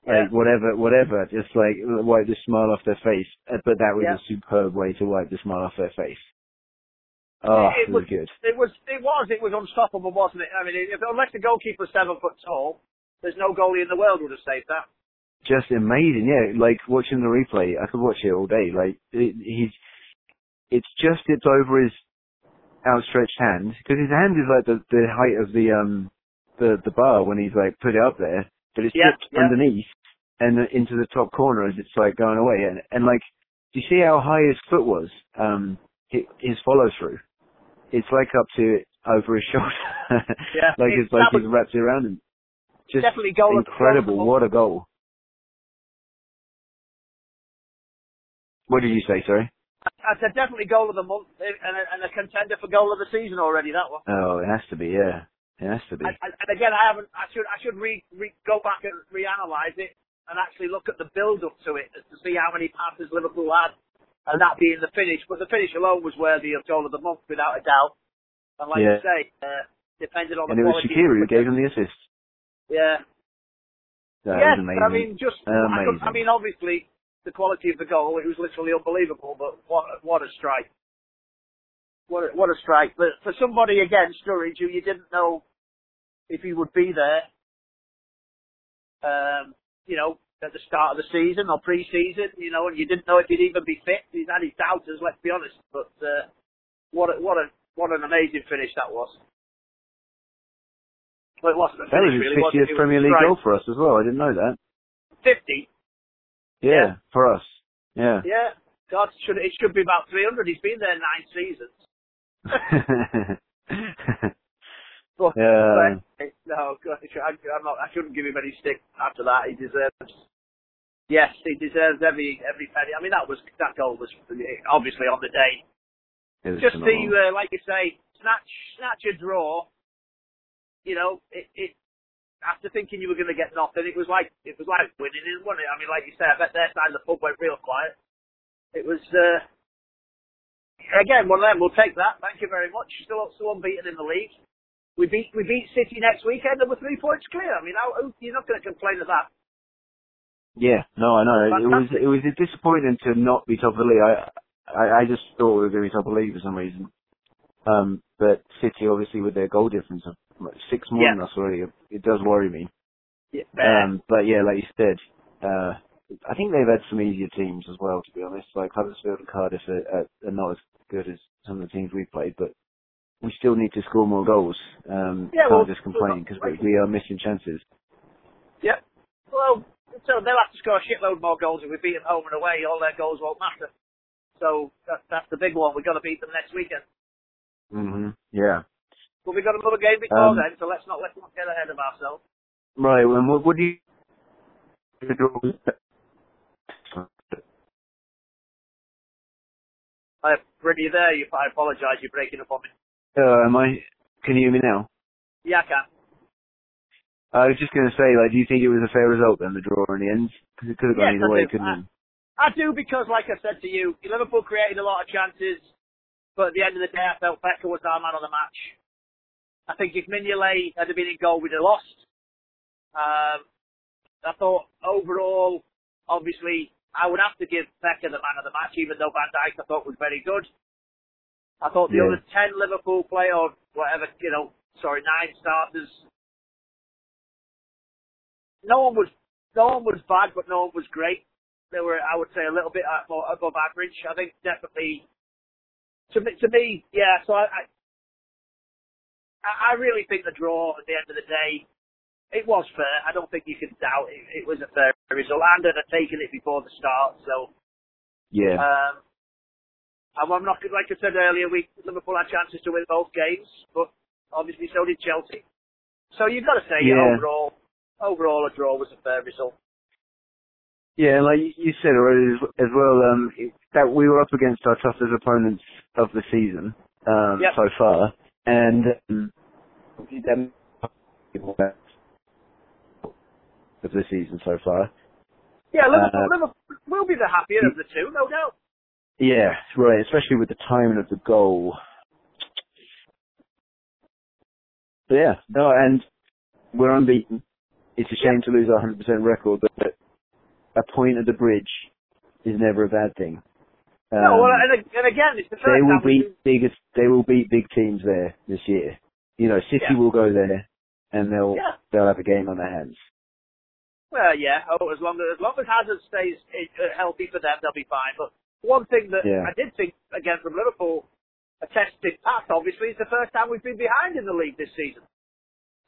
Yeah. like whatever, whatever, just like wipe the smile off their face. Uh, But that was Yeah. a superb way to wipe the smile off their face. Oh, It it, was was- good. It was, it was, it was unstoppable, wasn't it? I mean, if, unless the goalkeeper's seven foot tall, there's no goalie in the world would have saved that. Just amazing, yeah. Like watching the replay, I could watch it all day. Like it, he's, it's just it's over his outstretched hand because his hand is like the the height of the um the the bar when he's like put it up there, but it's dipped yeah. underneath and into the top corner as it's like going away. And and like, do you see how high his foot was? Um, hi- his follow through. It's like up to over his shoulder. Yeah, like it- it's like he's wrapped it around him. Just definitely goal incredible. goal of the What a goal. What did you say, sorry? I said definitely goal of the month eh, and a, and a contender for goal of the season already. That one. Oh, it has to be, yeah. It has to be. And, and again, I haven't. I should. I should re, re go back and reanalyze it and actually look at the build up to it to see how many passes Liverpool had, and that being the finish. But the finish alone was worthy of goal of the month without a doubt. And like Yeah. you say, uh, depended on and the it was quality. Shaqiri who gave him the assist. Yeah. That yes, was amazing. but I mean, just I, could. I mean, obviously the quality of the goal, it was literally unbelievable. But what what a strike! What a, what a strike! But for somebody again, Sturridge, who you didn't know if he would be there, um, you know, at the start of the season or pre-season, you know, and you didn't know if he'd even be fit. He's had his doubters, let's be honest. But uh, what a, what a what an amazing finish that was. Well, it wasn't a that was his really. 50th It was Premier League goal for us as well. I didn't know that. Fifty. Yeah, for us. Yeah. Yeah, God, should it should be about 300. He's been there nine seasons. But, Yeah. but, no, God, I'm not. I shouldn't give him any stick after that. He deserves. Yes, he deserves every every penny. I mean, that was that goal was obviously on the day. Just to, uh, like you say, snatch snatch a draw. You know, it, it after thinking you were going to get nothing, it was like it was like winning, wasn't it? I mean, like you say, I bet their side of the pub went real quiet. It was uh, again one of them. We'll take that. Thank you very much. Still still unbeaten in the league. We beat we beat City next weekend and we're three points clear. I mean, how, you're not going to complain of that. Yeah, no, I know. It was it was disappointing to not be top of the league. I I, I just thought we were going to be top of the league for some reason. Um, but City, obviously, with their goal difference of six more Yeah. than us already, it does worry me. Yeah, Um, but yeah, like you said, uh, I think they've had some easier teams as well, to be honest. Like Huddersfield and Cardiff are, are, are not as good as some of the teams we've played, but we still need to score more goals. Um, Yeah, can't well, just complain because we, we are missing chances. Yep. Well, so they'll have to score a shitload more goals if we beat them home and away. All their goals won't matter. So that, that's the big one. We've got to beat them next weekend. Mhm. Yeah. But we've got another game before Um, then, so let's not let's not get ahead of ourselves. Right. Well, what, what do you? I, Brady, you there? You, I apologise. You're breaking up on me. Uh, am I? Can you hear me now? Yeah, I can. I was just going to say, like, do you think it was a fair result then, the draw in the end? Because it could have gone Yes, either way, couldn't it? I do because, like I said to you, Liverpool created a lot of chances, but at the end of the day, I felt Becker was our man of the match. I think if Mignolet had been in goal, we'd have lost. Um, I thought overall, obviously, I would have to give Becker the man of the match, even though Van Dijk I thought was very good. I thought the Yeah. other ten Liverpool play or whatever, you know, sorry, nine starters. No one was, no one was bad, but no one was great. They were, I would say, a little bit uh, more above average. I think definitely, to me, to me, yeah. So I, I, I really think the draw at the end of the day, it was fair. I don't think you can doubt it. It was a fair result. And had taken it before the start, so Yeah. um, and I'm not like I said earlier. We Liverpool had chances to win both games, but obviously so did Chelsea. So you've got to say Yeah. overall, overall a draw was a fair result. Yeah, like you- said already as, as well, um, that we were up against our toughest opponents of the season um, Yep. so far, and um, of the season so far. Yeah, Liverpool, Uh, Liverpool will be the happier of the two, no doubt. Yeah, right, especially with the timing of the goal. But yeah, no, and we're unbeaten. It's a shame to lose our 100% record, but a point at the bridge is never a bad thing. no, Um, well, and, and again, it's the first they will we beat biggest. They will beat big teams there this year. You know, City Yeah. will go there, and they'll Yeah. they'll have a game on their hands. Well, yeah. Oh, as long as as long as Hazard stays uh, healthy for them, they'll be fine. But one thing that Yeah. I did think again from Liverpool, a tested path. Obviously, it's the first time we've been behind in the league this season.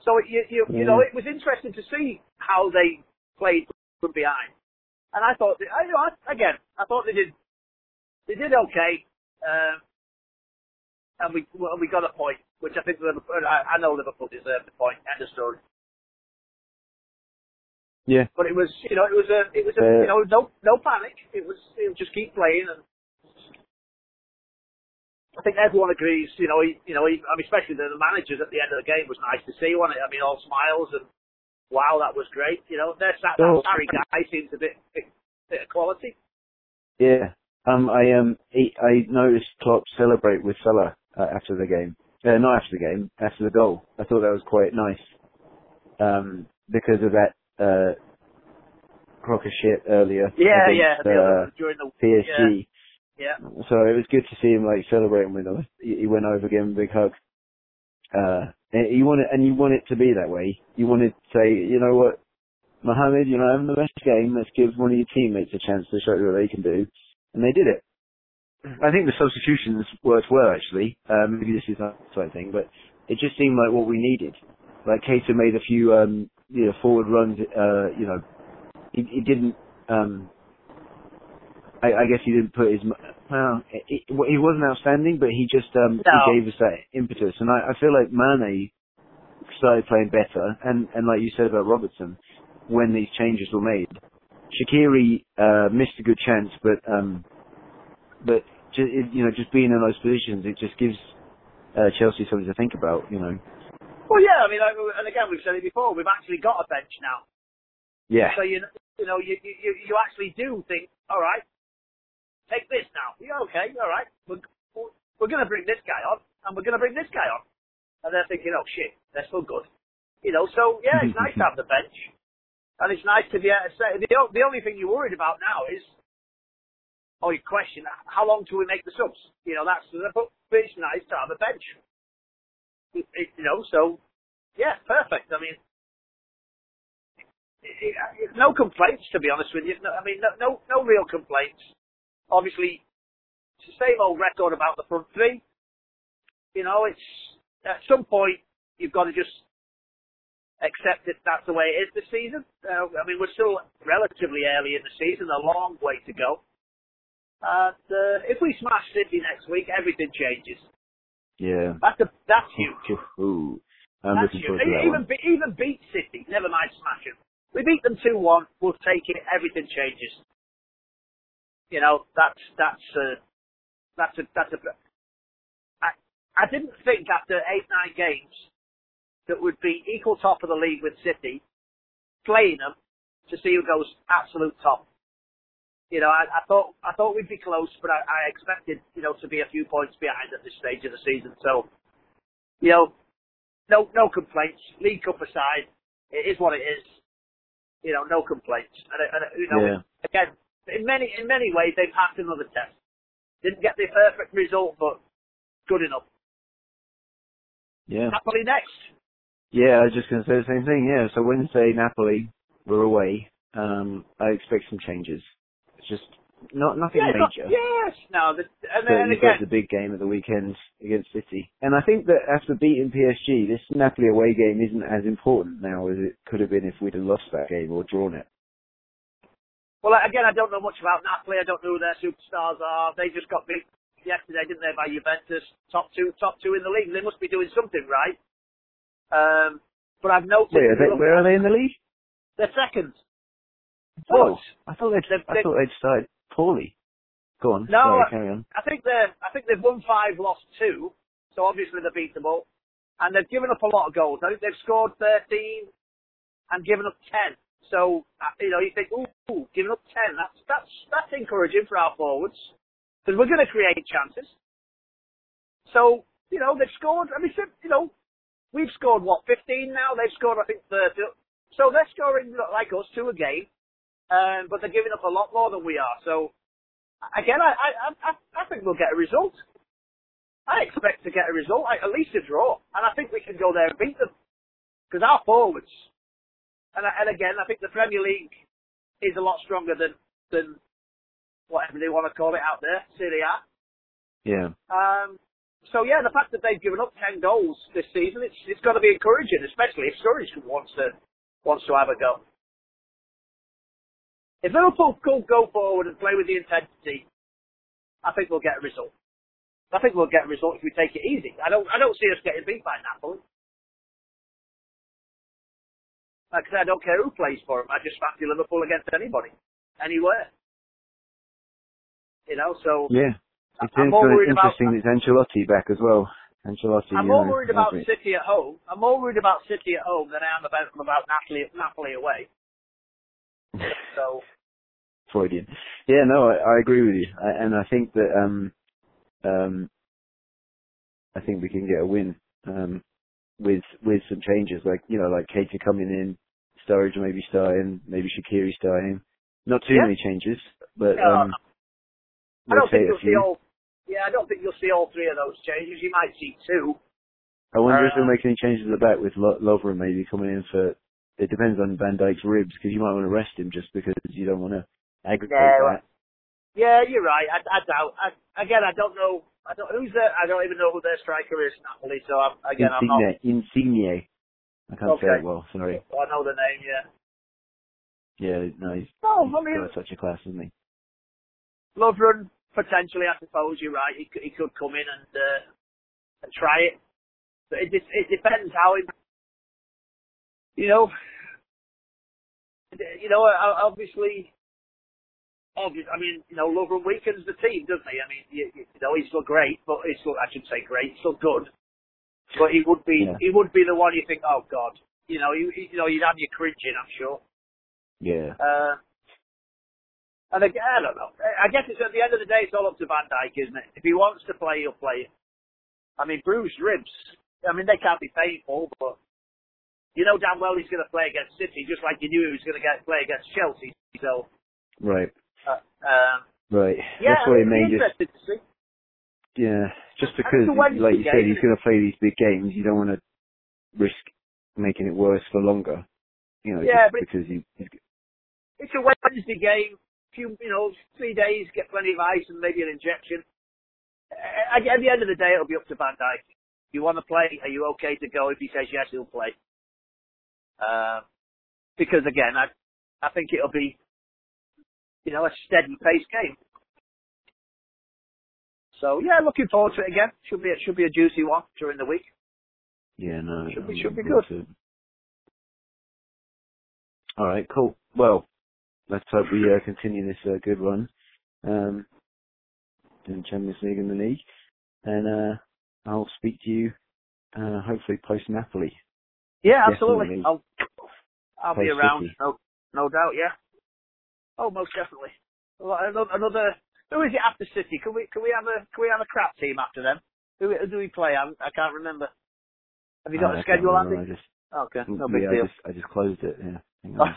So it, you you, you know, it was interesting to see how they played from behind. And I thought, I, you know, I- again, I thought they did they did okay, um, and we well, we got a point, which I think Liverpool, I, I know Liverpool deserved the point. End of story. Yeah, But it was, you know, it was a, it was a, Uh, you know, no, no panic. It was, it was just keep playing, and I think everyone agrees. You know, he, you know, he, I mean, especially the, the managers at the end of the game was nice to see. Wasn't it? I mean, all smiles and wow, that was great. You know, there's that, Oh. that Sarri guy seems a bit, bit, bit of quality. yeah. Um, I um, he, I noticed Klopp celebrate with Salah uh, after the game. Uh, not after the game, after the goal. I thought that was quite nice. Um, because of that uh, crock of shit earlier. Yeah, against, yeah. Uh, during the PSG. yeah, So it was good to see him like celebrating with us. He went over, gave him a big hug. Uh, and you want it, and you want it to be that way. You want to say, you know what, Mohammed, you're not having the best game. Let's give one of your teammates a chance to show you what they can do, and they did it. I think the substitutions worked well actually. Um, maybe this is not the of thing, but it just seemed like what we needed. Like Keita made a few, um, you know, forward runs. Uh, you know, he, he didn't. Um, I, I guess he didn't put his. Well, he, he wasn't outstanding, but he just um, No. he gave us that impetus, and I, I feel like Mane started playing better, and and like you said about Robertson, when these changes were made, Shaqiri uh, missed a good chance, but um, but ju- it, you know, just being in those positions, it just gives uh, Chelsea something to think about. You know. Well, yeah. I mean, I, and again, we've said it before. We've actually got a bench now. Yeah. So you you know you you you actually do think, all right, take this now. Yeah, okay, all right. We're we're going to bring this guy on, and we're going to bring this guy on, and they're thinking, oh shit, they're still good. You know, so yeah, it's nice to have the bench, and it's nice to be able to say. The the only thing you're worried about now is, oh, you question how long till we make the subs. You know, that's but it's nice to have a bench. You know, so yeah, perfect. I mean, no complaints to be honest with you. No, I mean, no, no, no real complaints. Obviously, it's the same old record about the front three. You know, it's at some point you've got to just accept that that's the way it is this season. Uh, I mean, we're still relatively early in the season, a long way to go. And uh, if we smash City next week, everything changes. Yeah. That's a, that's huge. Ooh. I'm That's looking huge. forward to that Even one. be, even beat City. Never mind smash them. We beat them two one. We'll take it. Everything changes. You know that's that's a that's a that's a. I I didn't think after eight nine games that would be equal top of the league with City, playing them to see who goes absolute top. You know, I, I thought I thought we'd be close, but I, I expected you know to be a few points behind at this stage of the season. So, you know, no no complaints. League Cup aside, it is what it is. You know, no complaints. And, and you know, Yeah. again, in many in many ways they passed another test. Didn't get the perfect result, but good enough. Yeah. Napoli next. Yeah, I was just going to say the same thing. Yeah, so Wednesday, Napoli, we're away. Um, I expect some changes. Just not nothing Yeah, major. not- yes. No. The, and, But and again, the big game at the weekend against City. And I think that after beating PSG, this Napoli away game isn't as important now as it could have been if we'd have lost that game or drawn it. well, again, I don't know much about Napoli. I don't know who their superstars are. They just got beat yesterday, didn't they, by Juventus? Top two, top two in the league. They must be doing something right. Um, but I've noticed. Wait, are they, where are they in the league? They're second. Oh, I thought they'd, They've- I thought they'd started poorly. Go on. No, sorry, I- carry on. I think they're. I think they've won five, lost two. So obviously they're beatable, and they've given up a lot of goals. I think they've scored 13 and given up 10. So uh, you know, you think, ooh, giving up 10. That's that's that's encouraging for our forwards because we're going to create chances. So you know, they've scored. I mean, you know, we've scored what 15 now. They've scored, I think, 30. So they're scoring like us two a game, um, but they're giving up a lot more than we are. So again, I, I, I, I think we'll get a result. I expect to get a result, like, at least a draw, and I think we can go there and beat them because our forwards. And, I- and again, I think the Premier League is a lot stronger than than whatever they want to call it out there, Serie A. Yeah. Um, so yeah, the fact that they've given up ten goals this season, it's it's got to be encouraging, especially if Sturridge wants to wants to have a go. If Liverpool could go forward and play with the intensity, I think we'll get a result. I think we'll get a result if we take it easy. I don't I don't see us getting beat by Napoli. Like I said, I don't care who plays for them. I just fancy Liverpool against anybody, anywhere. You know, so Yeah. It's I'm more worried about- interesting that it's Ancelotti back as well. Ancelotti. I'm more know, worried about City at home. I'm more worried about City at home than I am about about Napoli Napoli away. So Freudian. Yeah, no, I, I agree with you, I, and I think that um, um, I think we can get a win um, with with some changes, like you know, like Keita coming in, Sturridge maybe starting, maybe Shaqiri starting. Not too Yeah. many changes, but No, um, I don't think you'll see all. Yeah, I don't think you'll see all three of those changes. You might see two. I wonder if uh, they'll make any changes at the back with Lo- Lovren maybe coming in for. It depends on Van Dijk's ribs because you might want to rest him just because you don't want to aggravate No, that. Yeah, you're right. I, I doubt. I, again, I don't know. I don't who's their. I don't even know who their striker is Napoli. So I'm, again, I'm not. Insigne, Insigne. I can't say it well. Sorry. I know the name. Yeah. Yeah, no, he's, No, he's I mean, got such a class, isn't he? Lovren potentially. I suppose you're right. He, could- he could come in and uh, and try it. But it it depends how he. You know. You know, obviously. Obviously, I mean, you know, Lovren weakens the team, doesn't he? I mean, you, you know, he's still great, but he's still, I should say great, he's still good. But he would be, Yeah. he would be the one you think, oh God, you know, you, you know, you'd have you cringing, I'm sure. Yeah. Uh, and again, I don't know. I guess it's at the end of the day, it's all up to Van Dijk, isn't it? If he wants to play, he'll play. I mean, bruised ribs. I mean, they can't be painful, but you know damn well he's going to play against City, just like you knew he was going to get play against Chelsea. So, Right. uh, um, Right. yeah, That's it'll be just. interesting to see. Yeah. Just because, it's a Wednesday like you said, he's going to play these big games. You don't want to risk making it worse for longer. You know, Yeah, but- because he's It's a Wednesday game. Few, you know, three days, get plenty of ice and maybe an injection. Uh, At the end of the day, it'll be up to Van Dijk. You want to play? Are you okay to go? If he says yes, he'll play. Uh, because again, I, I think it'll be, you know, a steady pace game. So yeah, looking forward to it again. Should be it should be a juicy one during the week. Yeah, no, Should be- should be good. All right, cool. Well, let's hope we uh, continue this uh, good run um, in Champions League and the league, and uh, I'll speak to you uh, hopefully post Napoli. Yeah, absolutely. Definitely. I'll I'll be around. No, no doubt. Yeah. Oh, most definitely. Well, Another, another. Who is it after City? Can we can we have a can we have a crap team after them? Who, who do we play? I, I can't remember. Have you got Uh, a schedule, Andy? I just, Okay, no big yeah, deal. I just I just closed it. Yeah. Hang on a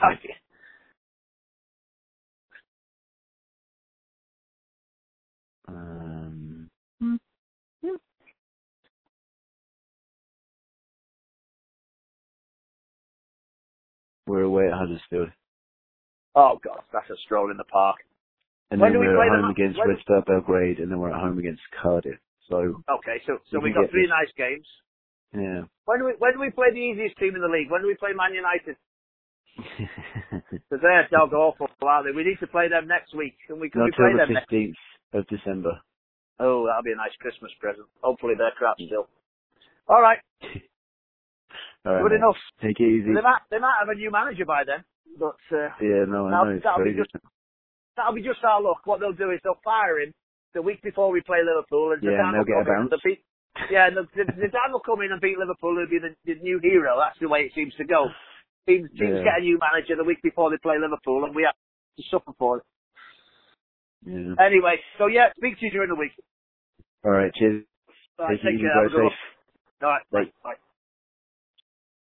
we're away at Huddersfield, oh God, that's a stroll in the park. and When then do we we're play at home against when- Red Star Belgrade, and then we're at home against Cardiff. So Okay, so so We we got three this. nice games. yeah. When do we when do we play the easiest team in the league? When do we play Man United? Because they're dog awful, aren't they? We need to play them next week. Can we can we till play the them fifteenth of December. Oh, that'll be a nice Christmas present. Hopefully they're crap still. All right, All good enough. Take it easy. They might they might have a new manager by then, but uh, Yeah, no, I Now, know that'll be just- that'll be just our luck. What they'll do is they'll fire him the week before we play Liverpool, and Yeah, and they'll get a come in and bounce. beat. Yeah, and the, the, Zidane will come in and beat Liverpool. He'll be the, the new hero. That's the way it seems to go. Teams, teams Yeah. get a new manager the week before they play Liverpool, and we have to suffer for it. Yeah. Anyway, so yeah, speak to you during the week. All right, cheers. All right, Take take care. Have a good. All right, Bye. bye. bye.